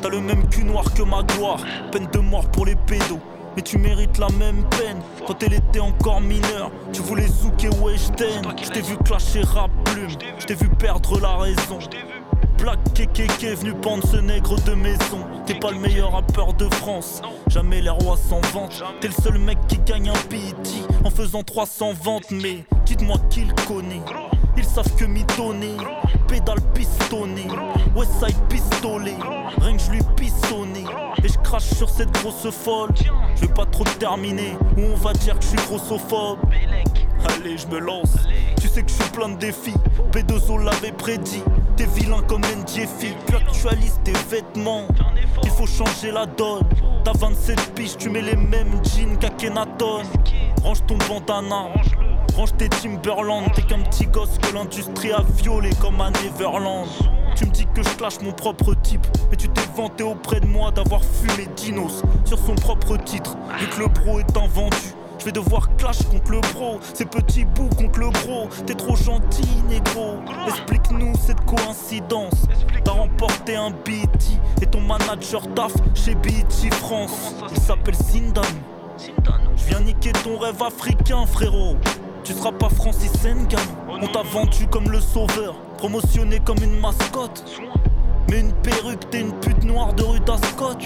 T'as le même cul noir que ma gloire. Peine de mort pour les pédos. Mais tu mérites la même peine quand elle était encore mineure. Tu voulais zouker Weshden. Je t'ai vu clasher rap plume. Je t'ai vu perdre la raison. Black KKK venu pendre ce nègre de maison. T'es pas le meilleur rappeur de France. Jamais les rois s'en vantent. T'es le seul mec qui gagne un BET en faisant 300 ventes. Mais dites-moi qui le connaît. Ils savent que mitonner. Pédale pistonné. Westside pistolet. Rien que je lui pissonné. Et je crache sur cette grosse folle. Je vais pas trop terminer. Ou on va dire que je suis grossophobe? Allez, je me lance. Tu sais que je suis plein de défis. P2O l'avait prédit. T'es vilain comme NJFI. Tu actualises tes vêtements. Il faut changer la donne. T'as 27 piges, tu mets les mêmes jeans qu'Akenaton. Range ton bandana. Range tes Timberland. T'es qu'un petit gosse que l'industrie a violé comme à Neverland. Tu me dis que je clash mon propre type. Mais tu t'es vanté auprès de moi d'avoir fumé Dinos sur son propre titre. Vu que le bro est invendu. Je vais devoir clash contre le bro, ces petits bouts contre le gros. T'es trop gentil, négro. Explique-nous cette coïncidence. T'as remporté un BT et ton manager taf chez BT France. Il s'appelle Sindanu. Je viens niquer ton rêve africain, frérot. Tu seras pas Francis Ngannou. On t'a vendu comme le sauveur, promotionné comme une mascotte. Mais une perruque, t'es une pute noire de rue d'Ascot.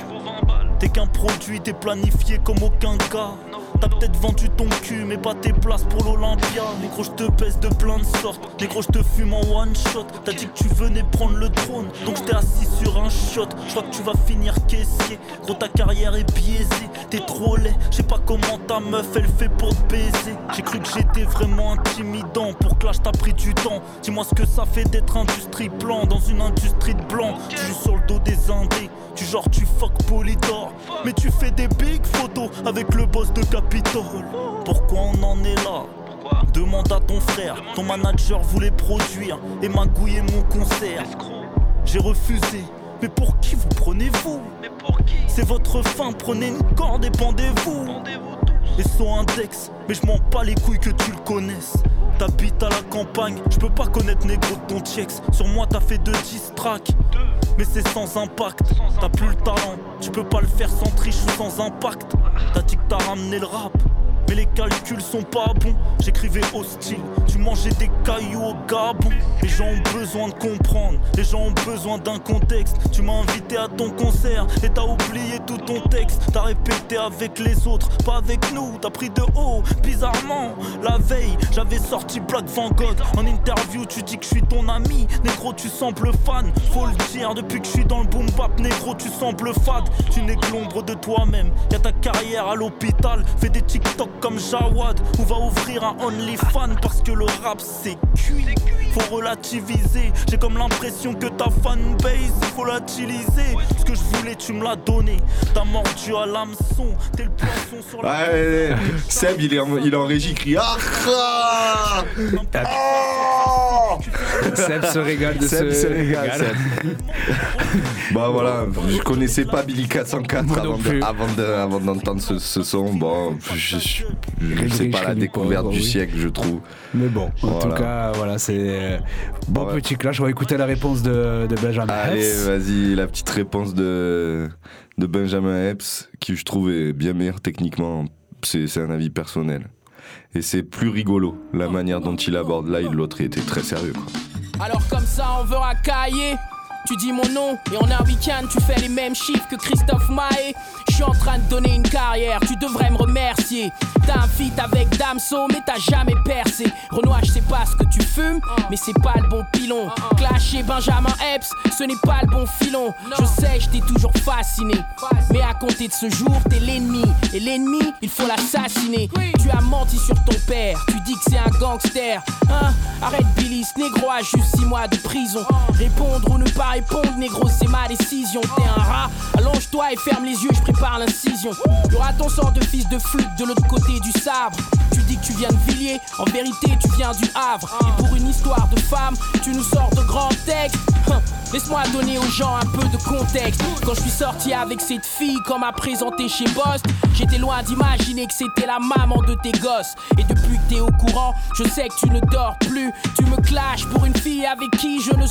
T'es qu'un produit, t'es planifié comme aucun cas. T'as peut-être vendu ton cul, mais pas tes places pour l'Olympia. Négro, je te pèse de plein de sortes. Négro, je te fume en one shot. T'as dit que tu venais prendre le trône, donc je t'ai assis sur un shot. Je crois que tu vas finir caissier. Gros, ta carrière est biaisée. T'es trop laid, je pas comment ta meuf elle fait pour te baiser. J'ai cru que j'étais vraiment intimidant. Pour clash, t'as pris du temps. Dis-moi ce que ça fait d'être industrie blanc dans une industrie de blanc. Tu joues sur le dos des indés. Tu genre tu fuck Polydor. Mais tu fais des big photos avec le boss de Capitol Pourquoi on en est là? Demande à ton frère, ton manager voulait produire. Et magouiller mon concert. J'ai refusé, mais pour qui vous prenez-vous? C'est votre fin, prenez une corde et pendez-vous. Et son index, mais je m'en bats les couilles que tu le connaisses. T'habites à la campagne, je peux pas connaître négro de ton tiex. Sur moi t'as fait deux 10 tracks, mais c'est sans impact. T'as plus le talent, tu peux pas le faire sans triche ou sans impact. T'as dit que t'as ramené le rap. Mais les calculs sont pas bons, j'écrivais hostile. Tu mangeais des cailloux au Gabon. Les gens ont besoin de comprendre, les gens ont besoin d'un contexte. Tu m'as invité à ton concert et t'as oublié tout ton texte. T'as répété avec les autres, pas avec nous. T'as pris de haut, bizarrement. La veille, j'avais sorti Black Van Gogh. En interview, tu dis que je suis ton ami. Négro, tu sembles fan. Faut le dire, depuis que je suis dans le boom bap, négro, tu sembles fade. Tu n'es que l'ombre de toi-même. Y'a ta carrière à l'hôpital, fais des TikTok comme Jawad ou va ouvrir un OnlyFans parce que le rap c'est cuit. Faut relativiser, j'ai comme l'impression que ta fanbase faut l'utiliser. Ce que je voulais, tu me l'as donné. T'as mordu à l'hameçon, t'es le poisson sur la. Ouais. Seb, il est en, il est en régie, il crie Ah ah Seb se régale de Seb ce se régale, régale. Seb. <laughs> Bah voilà, je connaissais pas Billy 404 Moi non avant de- plus. avant de- avant d'entendre ce, ce son. Bon, je, je, je- c'est pas la découverte du oui. siècle, je trouve. Mais bon, en Voilà. tout cas, voilà, c'est euh, bon petit clash. On va écouter la réponse de, de Benjamin. Allez, Epps. vas-y, la petite réponse de, de Benjamin Epps, qui je trouve est bien meilleur techniquement. C'est c'est un avis personnel. Et c'est plus rigolo, la manière dont il aborde. Là, l'autre, il était très sérieux. Quoi. Alors comme ça on veut racailler tu dis mon nom et en un week-end tu fais les mêmes chiffres que Christophe Maé. Je suis en train de donner une carrière, tu devrais me remercier. T'as un feat avec Damso mais t'as jamais percé. Renoir je sais pas ce que tu fumes mais c'est pas le bon pilon. Clash et Benjamin Epps ce n'est pas le bon filon. Je sais je t'ai toujours fasciné. Mais à compter de ce jour t'es l'ennemi. Et l'ennemi il faut l'assassiner. Tu as menti sur ton père. Tu dis que c'est un gangster. Hein? Arrête Billy ce négro a juste 6 mois de prison. Répondre ou ne pas répondre négro c'est ma décision T'es un rat Allonge-toi et ferme les yeux, je prépare l'incision. Y aura ton sang de fils de flûte de l'autre côté du sabre. Tu dis que tu viens de Villiers, en vérité tu viens du Havre. Et pour une histoire de femme, tu nous sors de grands textes. Hein, Laisse-moi donner aux gens un peu de contexte. Quand je suis sorti avec cette fille, comme à présenter chez Boss, j'étais loin d'imaginer que c'était la maman de tes gosses. Et depuis que t'es au courant, je sais que tu ne dors plus. Tu me clashes pour une fille avec qui je ne.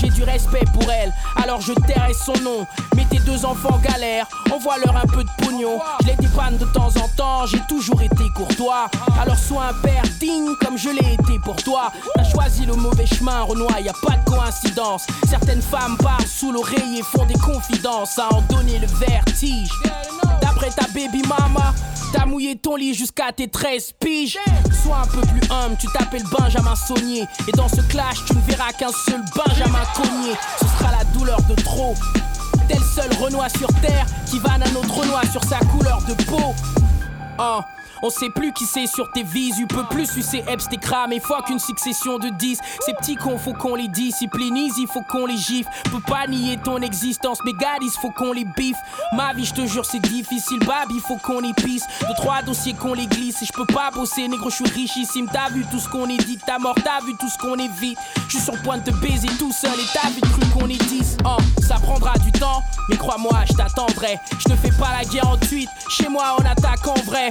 J'ai du respect pour elle, alors je tairai son nom. Mais tes deux enfants galèrent, envoie-leur un peu de pognon. Je les dépanne de temps en temps, j'ai toujours été courtois. Alors sois un père digne comme je l'ai été pour toi. T'as choisi le mauvais chemin, Renoir, y a pas de coïncidence. Certaines femmes parlent sous l'oreille et font des confidences à en donner le vertige. Ta baby mama, t'as mouillé ton lit jusqu'à tes 13 piges. Sois un peu plus humble, tu t'appelles Benjamin Saunier. Et dans ce clash, tu ne verras qu'un seul Benjamin Cognier. Ce sera la douleur de trop. Tel seul Renoir sur terre qui vanne un autre Renoir sur sa couleur de peau. Oh. On sait plus qui c'est sur tes vies, peut plus sucer Epps tes et fois qu'une succession de 10 Ces petits cons faut qu'on les disciplinise, il faut qu'on les gifle. Peux pas nier ton existence, mais il faut qu'on les biffe. Ma vie je te jure c'est difficile, bab il faut qu'on y pisse De trois dossiers qu'on les glisse. Et je peux pas bosser négro je suis richissime. T'as vu tout ce qu'on est dit, t'as mort, t'as vu tout ce qu'on évite Je suis sur le point de te baiser tout seul. Et t'as vu cru qu'on est 10 Oh, ça prendra du temps, mais crois-moi je t'attendrai. Je ne fais pas la guerre en tweet, chez moi on attaque en vrai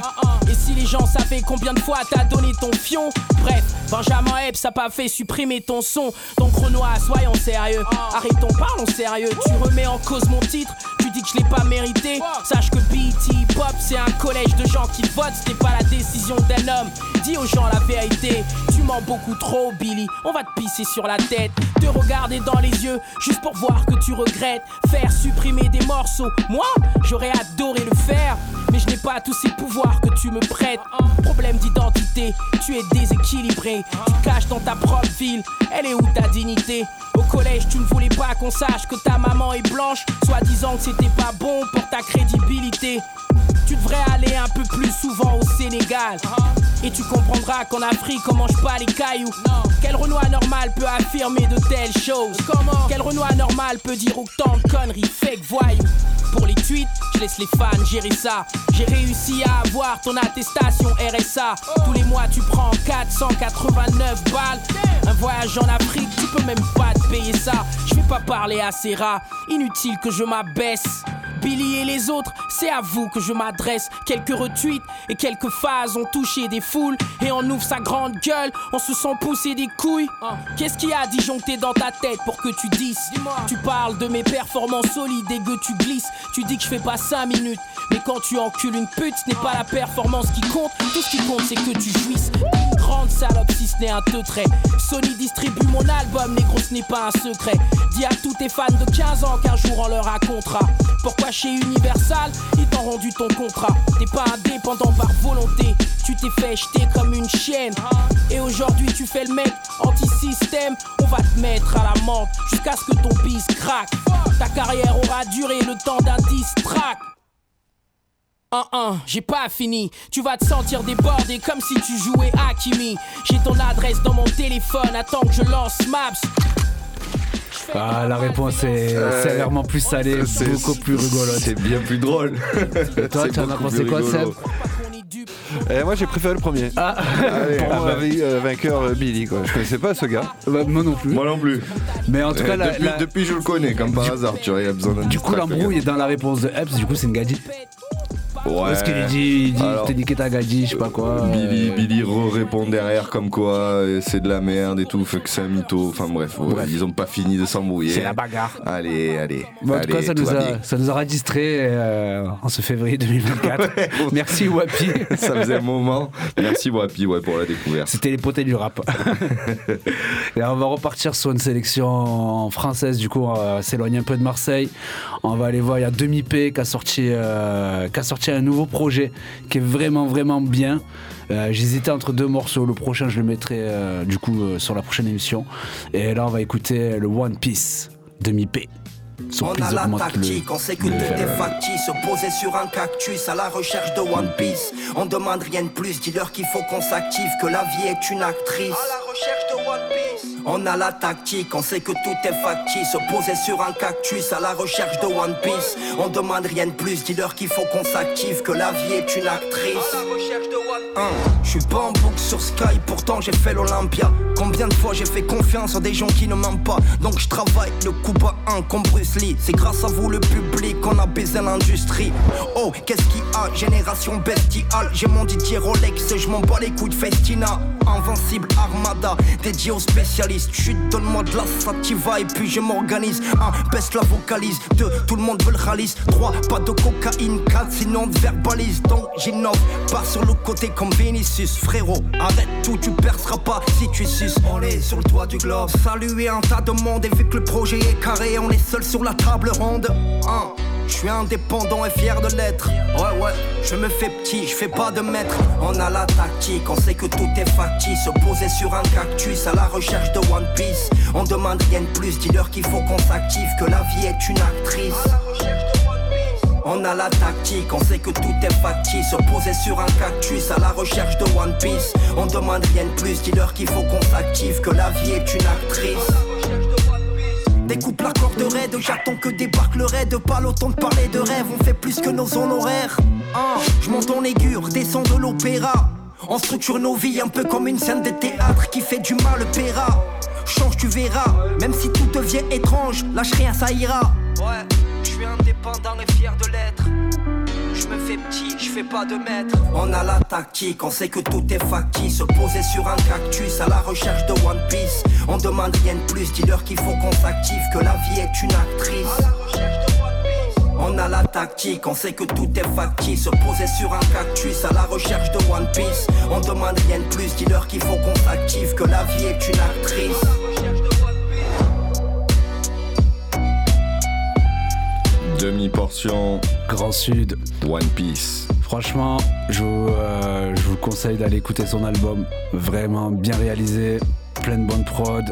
si les gens savaient combien de fois t'as donné ton fion. Bref, Benjamin Epps ça pas fait supprimer ton son. Donc Renoir, soyons sérieux. Arrêtons, parlons sérieux. Tu remets en cause mon titre. Tu dis que je l'ai pas mérité. Sache que BT Pop c'est un collège de gens qui votent. C'était pas la décision d'un homme Dis aux gens la vérité. Tu mens beaucoup trop Billy. On va te pisser sur la tête. Te regarder dans les yeux Juste pour voir que tu regrettes. Faire supprimer des morceaux. Moi, j'aurais adoré le faire. Mais je n'ai pas tous ces pouvoirs que tu me prêtes. Problème d'identité, tu es déséquilibré. Tu caches dans ta propre ville, elle est où ta dignité? Au collège, tu ne voulais pas qu'on sache que ta maman est blanche, soit disant que c'était pas bon pour ta crédibilité. Tu devrais aller un peu plus souvent Et tu comprendras qu'en Afrique, on mange pas les cailloux. Quel Renoir normal peut affirmer de telles choses? Comment? Quel Renoir normal peut dire autant de conneries? Fake voyous Pour les tweets, je laisse les fans gérer ça. J'ai réussi à avoir ton attestation RSA. Tous les mois, tu prends 489 balles. Un voyage en Afrique, tu peux même pas te payer ça. Je vais pas parler à ces inutile que je m'abaisse. Billy et les autres, c'est à vous que je m'adresse. Quelques retweets et quelques phases ont touché des foules. Et on ouvre sa grande gueule, on se sent pousser des couilles. Qu'est-ce qu'il y a disjoncté dans ta tête pour que tu dises Tu parles de mes performances solides et que tu glisses. Tu dis que je fais pas 5 minutes. Mais quand tu encules une pute, ce n'est pas la performance qui compte. Tout ce qui compte, c'est que tu jouisses. Une grande salope, si ce n'est un trait. Sony distribue mon album, négro, ce n'est pas un secret. Dis à tous tes fans de 15 ans qu'un jour on leur racontera. Pourquoi Universal, ils t'ont rendu ton contrat. T'es pas indépendant par volonté. Tu t'es fait jeter comme une chienne. Et aujourd'hui, tu fais le mec anti-système. On va te mettre à la menthe jusqu'à ce que ton bis craque. Ta carrière aura duré le temps d'un diss track. Un, un, j'ai pas fini. Tu vas te sentir débordé comme si tu jouais à Kimi. J'ai ton adresse dans mon téléphone. Attends que je lance Maps. Ah, la réponse est Euh, sévèrement plus salée, c'est- beaucoup plus rigolote. C'est bien plus drôle. Et toi, tu en as pensé quoi, Seb. Euh, moi j'ai préféré le premier. Ah, Pour Ah bah. euh, vainqueur euh, Billy quoi. Je connaissais pas ce gars. Bah, moi non plus. Moi non plus. Mais en tout cas, Euh, la- depuis, la- depuis, je le connais, comme par hasard, tu vois, il y a besoin d'un du coup, l'embrouille est dans la réponse de Epps, du coup, c'est une gadie. Ouais. Parce qu'il dit, il dit Alors, je t'ai niqué ta gadie, je sais pas quoi. Billy, euh, Billy re-répond derrière comme quoi euh, c'est de la merde et tout, fait que c'est un mytho. Enfin bref, ouais, Bref. ils ont pas fini de s'embrouiller. C'est la bagarre. Allez, allez. Bon, en tout cas, ça nous, a, ça nous aura distrait euh, en ce février 2024. <laughs> Merci Wapi. <laughs> Ça faisait un moment. Merci Wapi ouais, pour la découverte. C'était les potés du rap. <laughs> Et on va repartir sur une sélection française, du coup, on va s'éloigner un peu de Marseille. On va aller voir, il y a Demi P qui a sorti, euh, qui a sorti un nouveau projet qui est vraiment, vraiment bien. Euh, J'hésitais entre deux morceaux. Le prochain, je le mettrai euh, du coup euh, sur la prochaine émission. Et là, on va écouter le One Piece Demi P. Sur On a la le- tactique, on sait que le- tout est factice Se poser sur un cactus à la recherche de One Piece On demande rien de plus, dis-leur qu'il faut qu'on s'active Que la vie est une actrice À la recherche de One Piece On a la tactique, on sait que tout est factice. Se poser sur un cactus à la recherche de One Piece. On demande rien de plus, dis-leur qu'il faut qu'on s'active, que la vie est une actrice. Hein, Je suis pas en boucle sur Sky, pourtant j'ai fait l'Olympia. Combien de fois j'ai fait confiance en des gens qui ne mentent pas? Donc je travaille le coup bas 1 comme Bruce Lee. C'est grâce à vous le public qu'on a baisé l'industrie. Oh, qu'est-ce qu'il y a? Génération bestiale. J'ai mon Didier Rolex et je m'en bats les couilles de Festina. Invincible Armada, dédié aux spécialistes. Chut, donne-moi de la sativa et puis je m'organise. Un, baisse la vocalise. Deux, tout le monde veut le ralice. Trois, pas de cocaïne. Quatre, sinon on verbalise. Donc j'innove, pas sur le côté comme Vinicius. Frérot, arrête tout, tu perceras pas si tu suces. On est sur le toit du globe. Saluer un tas de monde et vu que le projet est carré, on est seul sur la table ronde. Un, je suis indépendant et fier de l'être. Ouais, ouais, je me fais petit, je fais pas de maître. On a la tactique, on sait que tout est factice. Se poser sur un cactus à la recherche de On demande rien de plus, dis-leur qu'il faut qu'on s'active, que la vie est une actrice. On a la tactique, on sait que tout est factice. Se poser sur un cactus à la recherche de One Piece. On demande rien de plus, dis-leur qu'il faut qu'on s'active, que la vie est une actrice. Découpe la corde raide, j'attends que débarque le raid. Pas temps de parler de rêve, on fait plus que nos honoraires. Hein, je monte en aiguë, descends de l'opéra. On structure nos vies un peu comme une scène de théâtre qui fait du mal paiera. Change, tu verras, même si tout devient étrange, lâche rien, ça ira. Ouais, je suis indépendant et fier de l'être. Je me fais petit, je fais pas de maître. On a la tactique, on sait que tout est factice. Se poser sur un cactus à la recherche de One Piece. On demande rien de plus, dis-leur qu'il faut qu'on s'active, que la vie est une actrice. On a la tactique, on sait que tout est factice. Se poser sur un cactus à la recherche de One Piece. On demande rien de plus, dis-leur qu'il faut qu'on s'active, que la vie est une actrice. Demi-portion. Grand Sud. One Piece. Franchement, je vous, euh, je vous conseille d'aller écouter son album. Vraiment bien réalisé, plein de bonnes prod,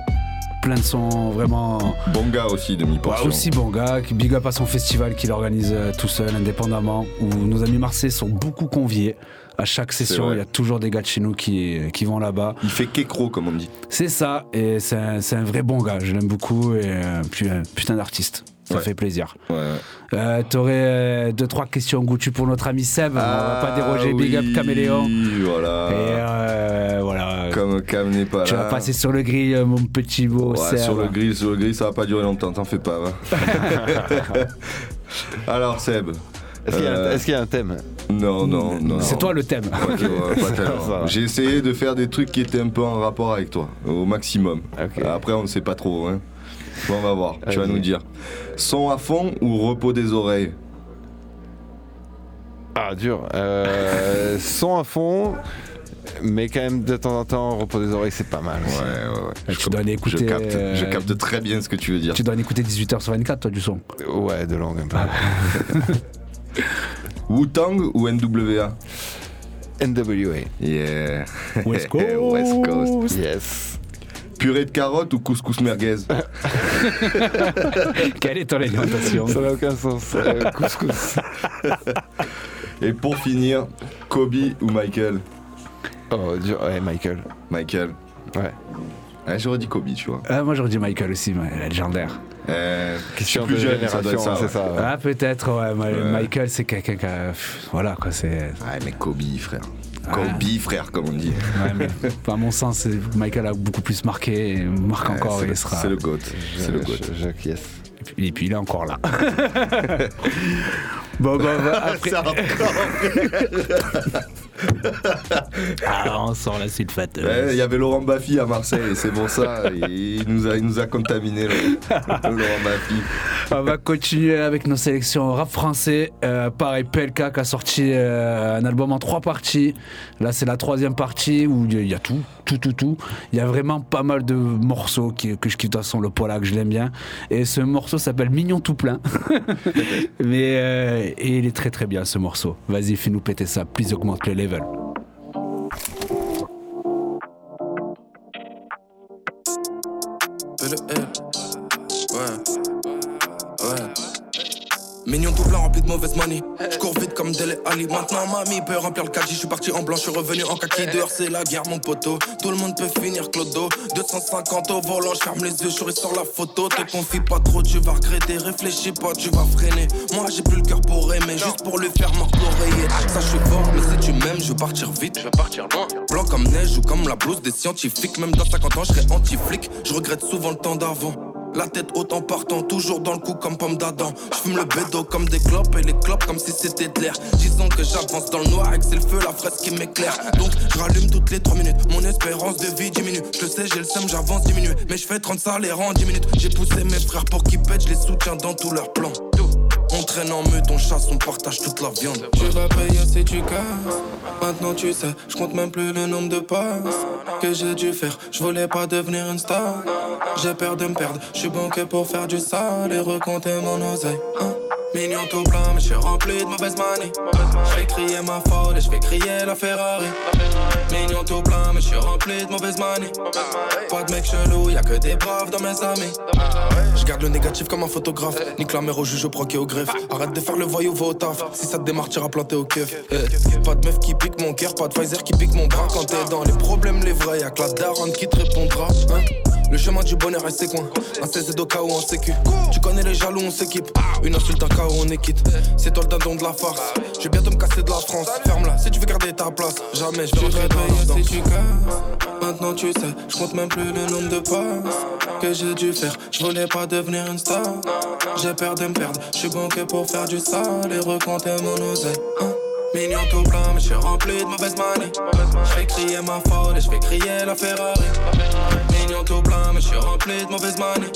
plein de sons vraiment. Bon gars aussi, demi-portion. Ouais, aussi bon gars, big up à son festival qu'il organise euh, tout seul, indépendamment, où nos amis marseillais sont beaucoup conviés. À chaque session, il y a toujours des gars de chez nous qui, qui vont là-bas. Il fait kékro, comme on dit. C'est ça, et c'est un, un vrai bon gars, je l'aime beaucoup, et euh, puis un putain d'artiste. Ça Ouais. fait plaisir. Ouais. Euh, T'aurais euh, deux, trois questions goûtues pour notre ami Seb. on va pas déroger Big Up Ah oui, Caméléon. Voilà. Et euh, voilà. Comme Cam n'est pas tu là. vas passer sur le grill, euh, mon petit beau Ouais, Seb. sur le grill, sur le grill, ça va pas durer longtemps, t'en fais pas. va. <laughs> Alors Seb. Est-ce qu'il y a un- euh, est-ce qu'il y a un thème? Non, non, non. C'est toi le thème. Ok, ouais, pas tellement. <laughs> Ça va. J'ai essayé de faire des trucs qui étaient un peu en rapport avec toi, au maximum. Après, on ne sait pas trop. Hein. Bon, on va voir, tu vas nous dire. Son à fond ou repos des oreilles Ah, dur. Euh, <laughs> son à fond, mais quand même de temps en temps, repos des oreilles, c'est pas mal. aussi. Ouais, ouais, ouais. tu dois aller écouter. Je capte, je euh, capte très bien ce que tu veux dire. Tu dois en écouter 18h sur 24, toi, du son. Ouais, de langue un peu. <laughs> Wu-Tang ou NWA NWA. Yeah. West <laughs> Coast. West Coast. Yes. Purée de carottes ou couscous merguez <laughs> Quelle est ton alimentation? Ça n'a aucun sens. Euh, couscous. <laughs> Et pour finir, Kobe ou Michael? Oh, dur. Ouais, Michael. Michael. Ouais. Ouais, J'aurais dit Kobe, tu vois. Ah, moi, j'aurais dit Michael aussi, mais légendaire. Euh, Question je suis plus de jeune, ça doit être génération, ça. ouais. ça. ouais. Ah, peut-être, ouais. Michael, c'est quelqu'un qui a. Voilà, quoi, c'est. Ouais, mais Kobe, frère. Ah. Kobe, frère, comme on dit. Ouais, mais, à mon sens, c'est- Michael a beaucoup plus marqué, et marque Ouais, encore, et le- sera. C'est le GOAT. C'est le GOAT. J'acquiesce. Et puis il est encore là. <laughs> bon, bah, bah, <laughs> après. <laughs> <laughs> ah, on sort la sulfate. Ouais, Il y avait Laurent Baffy à Marseille, c'est pour ça. il, nous a, il nous a contaminé, le- Laurent Baffy. On va continuer avec nos sélections rap français. Euh, pareil, PLK qui a sorti euh, un album en trois parties. Là, c'est la troisième partie où il y a- il y a tout, tout, tout, tout. Il y a vraiment pas mal de morceaux qui- que je kiffe. De toute façon, le Polak, je l'aime bien. Et ce morceau s'appelle Mignon tout plein. <laughs> Mais euh, et il est très très bien ce morceau. Vas-y, fais-nous péter ça. Please augmente le level. huvud. Mignon tout plein rempli de mauvaise manie. Je cours vite comme Dele Ali. Maintenant mamie peut remplir le caddie. Je suis parti en blanc, je suis revenu en kaki. Dehors c'est la guerre mon poteau. Tout le monde peut finir clodo. 250 au volant, je ferme les yeux, je sur la photo. Te confie pas trop, tu vas regretter. Réfléchis pas, tu vas freiner. Moi j'ai plus le cœur pour aimer, juste pour lui faire mordre l'oreiller. Ça je suis fort, mais si tu m'aimes, je veux partir vite. Je veux partir loin. Blanc comme neige ou comme la blouse des scientifiques. Même dans 50 ans, je serai anti-flic. Je regrette souvent le temps d'avant. La tête haute en partant, toujours dans le coup comme pomme d'Adam. Je fume le bédo comme des clopes et les clopes comme si c'était de l'air. Disons que j'avance dans le noir et que c'est le feu, la fraise qui m'éclaire. Donc je rallume toutes les 3 minutes, mon espérance de vie diminue. Je sais, j'ai le seum, j'avance diminuer. Mais je fais 30 salaires en 10 minutes. J'ai poussé mes frères pour qu'ils pètent, je les soutiens dans tous leurs plans. On traîne en meute, on chasse, on partage toute la viande. Tu vas payer si tu casses. Maintenant tu sais, je compte même plus le nombre de passes que j'ai dû faire. Je voulais pas devenir une star. J'ai peur de me perdre. Je suis bon que pour faire du sale et recompter mon oseille. hein? Mignon tout plein, mais je suis rempli de mauvaise manie. Je fais crier ma folle et je fais crier la Ferrari. Mignon tout plein, mais je suis rempli de mauvaise manie. Pas de mec chelou, y'a que des braves dans mes amis. Je garde le négatif comme un photographe. Nique la mère au juge, au proc au greffe. Arrête de faire le voyou, va au taf. Si ça te démarre, t'iras planter au keuf. Eh, Pas de meuf qui pique mon cœur, pas de Pfizer qui pique mon bras quand t'es dans les problèmes, les vrais. Y'a que la daronne qui te répondra. hein. Le chemin du bonheur est ses coins. Un CZ au où en sécu. Tu connais les jaloux, on s'équipe. Une insulte, un où on est. C'est toi le dindon de la farce. Je vais bientôt me casser de la France. Ferme-la si tu veux garder ta place. Jamais je vais dans la si tu. Maintenant tu sais, je compte même plus le nombre de pas que j'ai dû faire. Je voulais pas devenir une star. J'ai peur de me perdre. Je suis bon que pour faire du sale et recompter mon oseille. hein. Mignon tout plein, mais je suis rempli de mauvaise manie. Je fais crier ma folle et je fais crier la Ferrari. Mignon tout plein, mais je suis rempli de mauvaise manie.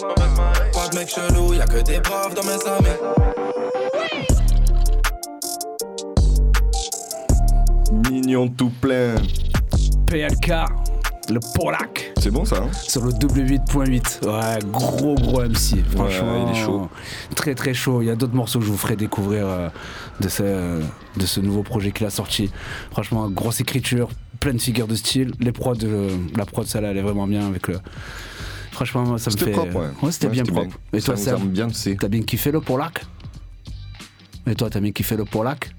Pas de mec chelou, y'a que des braves dans mes amis. Mignon tout plein. PLK, le Polak. C'est bon ça, hein? Sur le W8.8. Ouais, gros gros MC. Franchement, il est chaud. Très très chaud. Il y a d'autres morceaux que je vous ferai découvrir euh, de, ce, de ce nouveau projet qu'il a sorti. Franchement, grosse écriture, pleine figure de style. Les prods, euh, la prod, celle-là, elle est vraiment bien avec le. Franchement, moi, ça me C'était fait. propre, ouais. c'était Ouais, bien propre. bien. Et toi, Ça me bien, c'est. T'as bien kiffé le Polak Et toi, t'as bien kiffé le Polak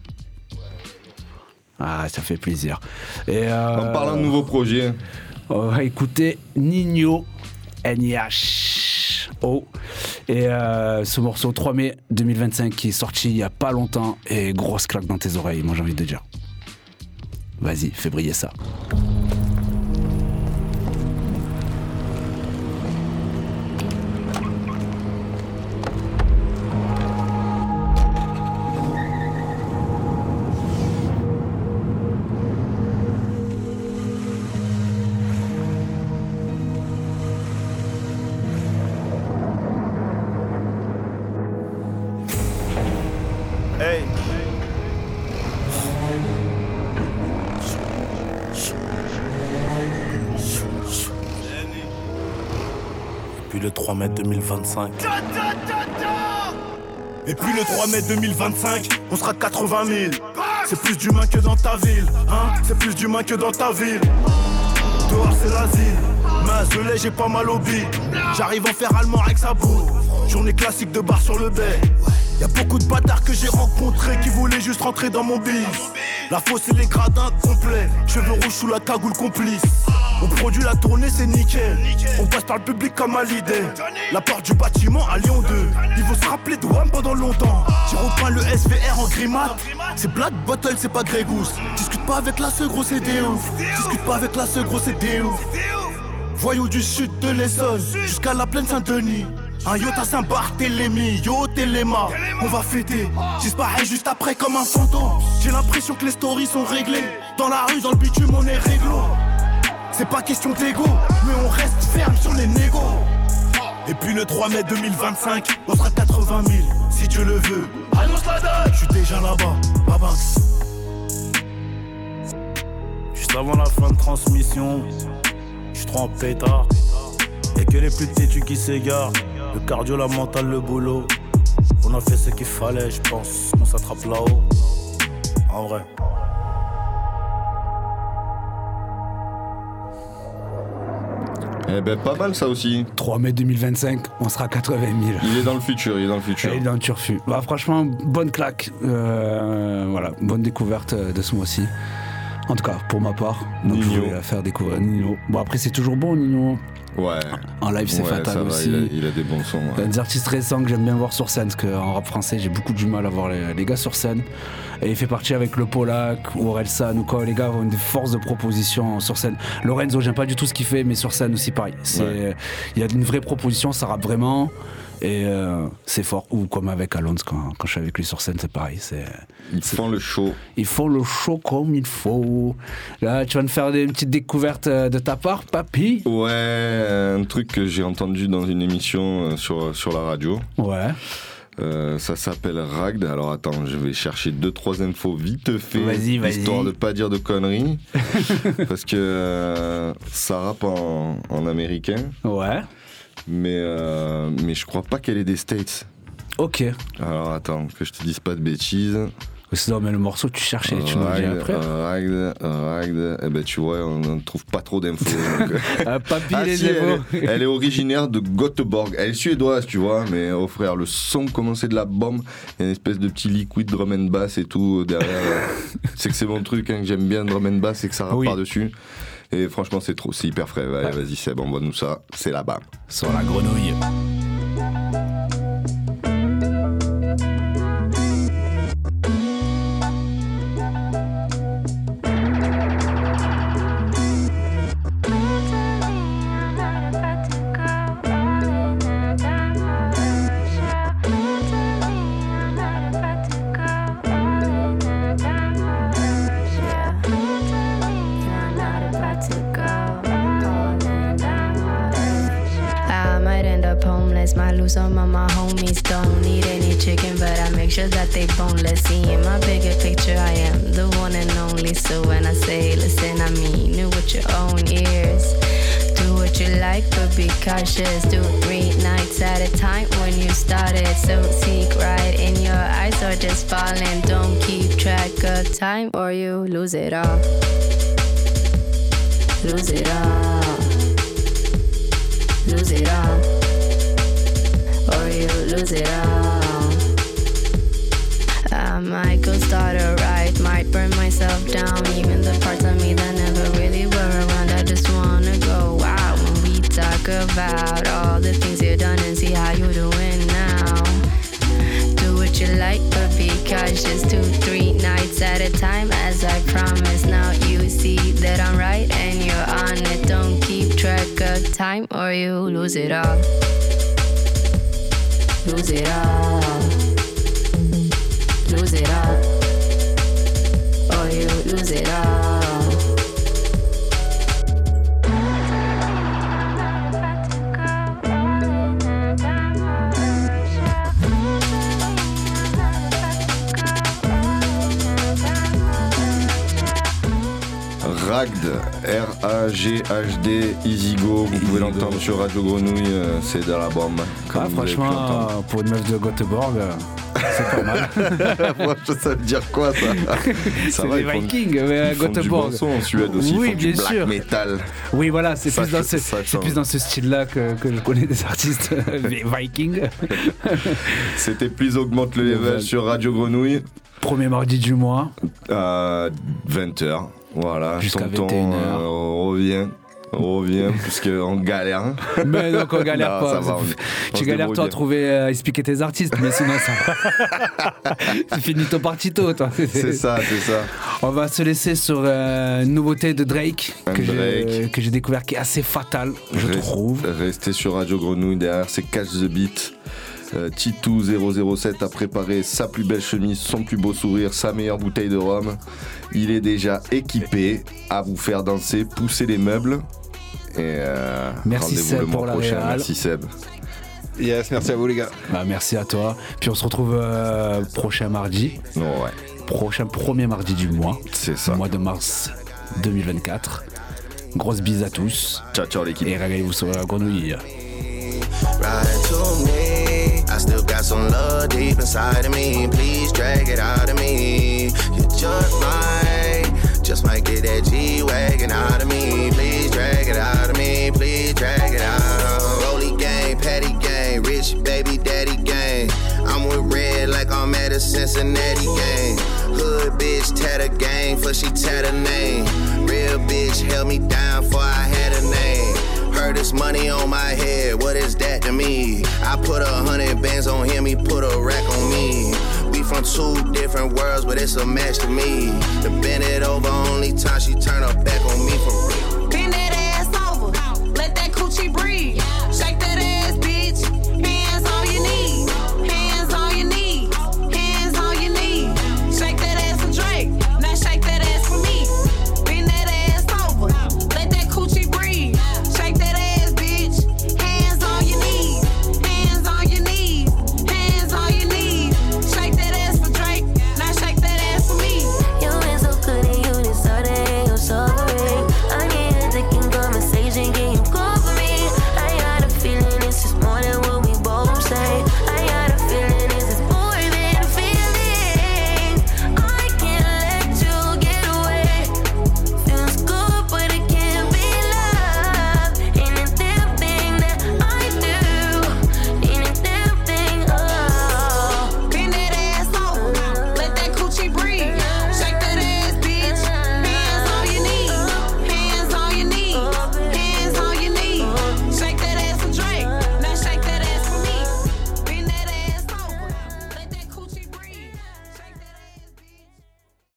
Ah, ça fait plaisir. Et euh, En parlant de nouveaux projets. on va écouter Nino NIH. Et euh, ce morceau 3 mai 2025 qui est sorti il y a pas longtemps et grosse claque dans tes oreilles, moi j'ai envie de dire. Vas-y, fais briller ça. 2025. Et puis le 3 mai 2025, on sera 80 000. C'est plus d'humains que dans ta ville, hein C'est plus d'humains que dans ta ville. Dehors c'est l'asile, mais j'ai pas mal au bide. J'arrive en faire allemand avec sa boue. Journée classique de bar sur le bay. Y'a beaucoup de bâtards que j'ai rencontrés qui voulaient juste rentrer dans mon bis. La fosse et les gradins complets. Cheveux rouges sous la cagoule complice. On produit la tournée, c'est nickel. On passe par le public comme à l'idée. La porte du bâtiment à Lyon 2. Il faut se rappeler de WAM pendant longtemps. J'ai repeint le SVR en grimate. C'est Black Bottle, c'est pas Grey. Discute pas avec la ce gros, c'est des ouf. Discute pas avec la ce gros, c'est des ouf. Voyous du sud de l'Essonne jusqu'à la plaine Saint-Denis. Un yacht à Saint-Barthélemy, yo Téléma, on va fêter. J'isparais juste après comme un fantôme. J'ai l'impression que les stories sont réglées. Dans la rue, dans le bitume, on est réglo. C'est pas question d'ego, mais on reste ferme sur les négos. Et puis le 3 mai 2025, on sera 80 000, si Dieu le veut. Annonce la date, je suis déjà là-bas, Babanks. Juste avant la fin de transmission, je suis trop en pétard. Et que les plus têtus qui s'égarent. Le cardio, la mentale, le boulot. On a fait ce qu'il fallait, je pense qu'on s'attrape là-haut. En vrai. Eh ben pas mal ça aussi. 3 mai 2025, on sera à 80 000. Il est dans le futur, il est dans le futur. Il est dans le turfu. Bah, franchement, bonne claque. Euh, voilà, bonne découverte de ce mois-ci. En tout cas, pour ma part, donc je Nino. voulais la faire découvrir Nino. Bon, après, c'est toujours bon, Nino. Ouais. En live, c'est Ouais, fatal va, aussi. il, a, il a des bons sons. Il y a ouais. des artistes récents que j'aime bien voir sur scène, parce qu'en rap français, j'ai beaucoup du mal à voir les, les gars sur scène. Et il fait partie avec le Polak ou Orelsan ou quoi. Les gars ont des forces de proposition sur scène. Lorenzo, j'aime pas du tout ce qu'il fait, mais sur scène aussi, pareil. Ouais. Il y a une vraie proposition, ça rappe vraiment. Et euh, c'est fort. Ou comme avec Alonso, quand, quand je suis avec lui sur scène, c'est pareil. C'est, Ils font le show. ils font le show comme il faut. Là, tu vas me faire des petites découvertes euh, de ta part, papy? Ouais, un truc que j'ai entendu dans une émission euh, sur, sur la radio. Ouais. Euh, ça s'appelle Ragd. Alors attends, je vais chercher deux trois infos vite fait, Vas-y, vas-y. histoire de pas dire de conneries, <laughs> parce que euh, ça rappe en, en américain. Ouais. Mais euh, mais je crois pas qu'elle est des States. Ok. Alors attends, que je te dise pas de bêtises. Sinon, mais le morceau, tu cherchais, tu le dis Ragd, après. Ragd, Ragd. Eh ben tu vois, on ne trouve pas trop d'infos. euh. <laughs> Ah, papy, Ah les si, elle, est, elle est originaire de Göteborg. Elle est suédoise, tu vois, mais oh frère, le son commençait de la bombe. Il y a une espèce de petit liquid drum and bass et tout euh, derrière. <laughs> c'est que c'est mon truc, hein, que j'aime bien drum and bass et que ça rappe Oui. par-dessus. Et franchement, c'est trop, c'est hyper frais. Allez, vas-y, Seb, envoie-nous ça. C'est là-bas. Sur la grenouille. Be cautious. Two, three nights at a time, as I promised. Now you see that I'm right and you're on it. Don't keep track of time or you lose it all. Lose it all. Lose it all. Or you lose it all. Ragd, R-A-G-H-D, Easygo. Vous pouvez l'entendre sur Radio Grenouille. euh, C'est de la bombe. Ah, franchement, pour une meuf de Göteborg, euh, c'est pas mal. Franchement, ça veut dire quoi ça <laughs> C'est des ils font- Vikings, mais à ils font du Göteborg. bon son en Suède aussi. Oui, ils font du black sûr. metal. Oui, voilà, c'est plus, dans ce- plus dans style-là que, que je connais des artistes euh, <laughs> Vikings. <laughs> C'était Please Augmente le level sur Radio Grenouille. Premier mardi du mois. À 20h. Voilà. Jusqu'à Tonton 21h. euh, revient. Revient, puisqu'on galère. Mais donc on galère Non, pas. ça va, on- on tu se galères débrouille toi à bien. trouver, euh, à expliquer tes artistes, mais sinon ça. c'est <laughs> finito partito, toi. C'est ça, c'est ça. On va se laisser sur euh, une nouveauté de Drake Un que j'ai Drake. que j'ai découvert qui est assez fatal, je trouve. Restez sur Radio Grenouille derrière, c'est Catch the Beat. Euh, Titou007 a préparé sa plus belle chemise, son plus beau sourire, sa meilleure bouteille de rhum. Il est déjà équipé à vous faire danser, pousser les meubles. Et euh, Merci rendez-vous Seb le mois pour la prochain. réal. Merci Seb. Yes, merci à vous les gars. Bah, merci à toi. Puis on se retrouve euh, prochain mardi. ouais. Prochain premier mardi du mois. C'est ça. Mois de mars 2024. Grosse bise à tous. Ciao, ciao l'équipe. Et régalez-vous sur la grenouille. I still got some love deep inside of me. Please drag it out of me. You just might, just might get that G wagon out of me. Please drag it out of me. Please drag it out. Rolly gang, patty gang, rich baby daddy gang. I'm with red like I'm at a Cincinnati game. Hood bitch tatted gang for she tatted name. Real bitch held me down for I had a name. This money on my head, what is that to me? I put a hundred bands on him, he put a rack on me. We from two different worlds, but it's a match to me. To bend it over, only time she turn her back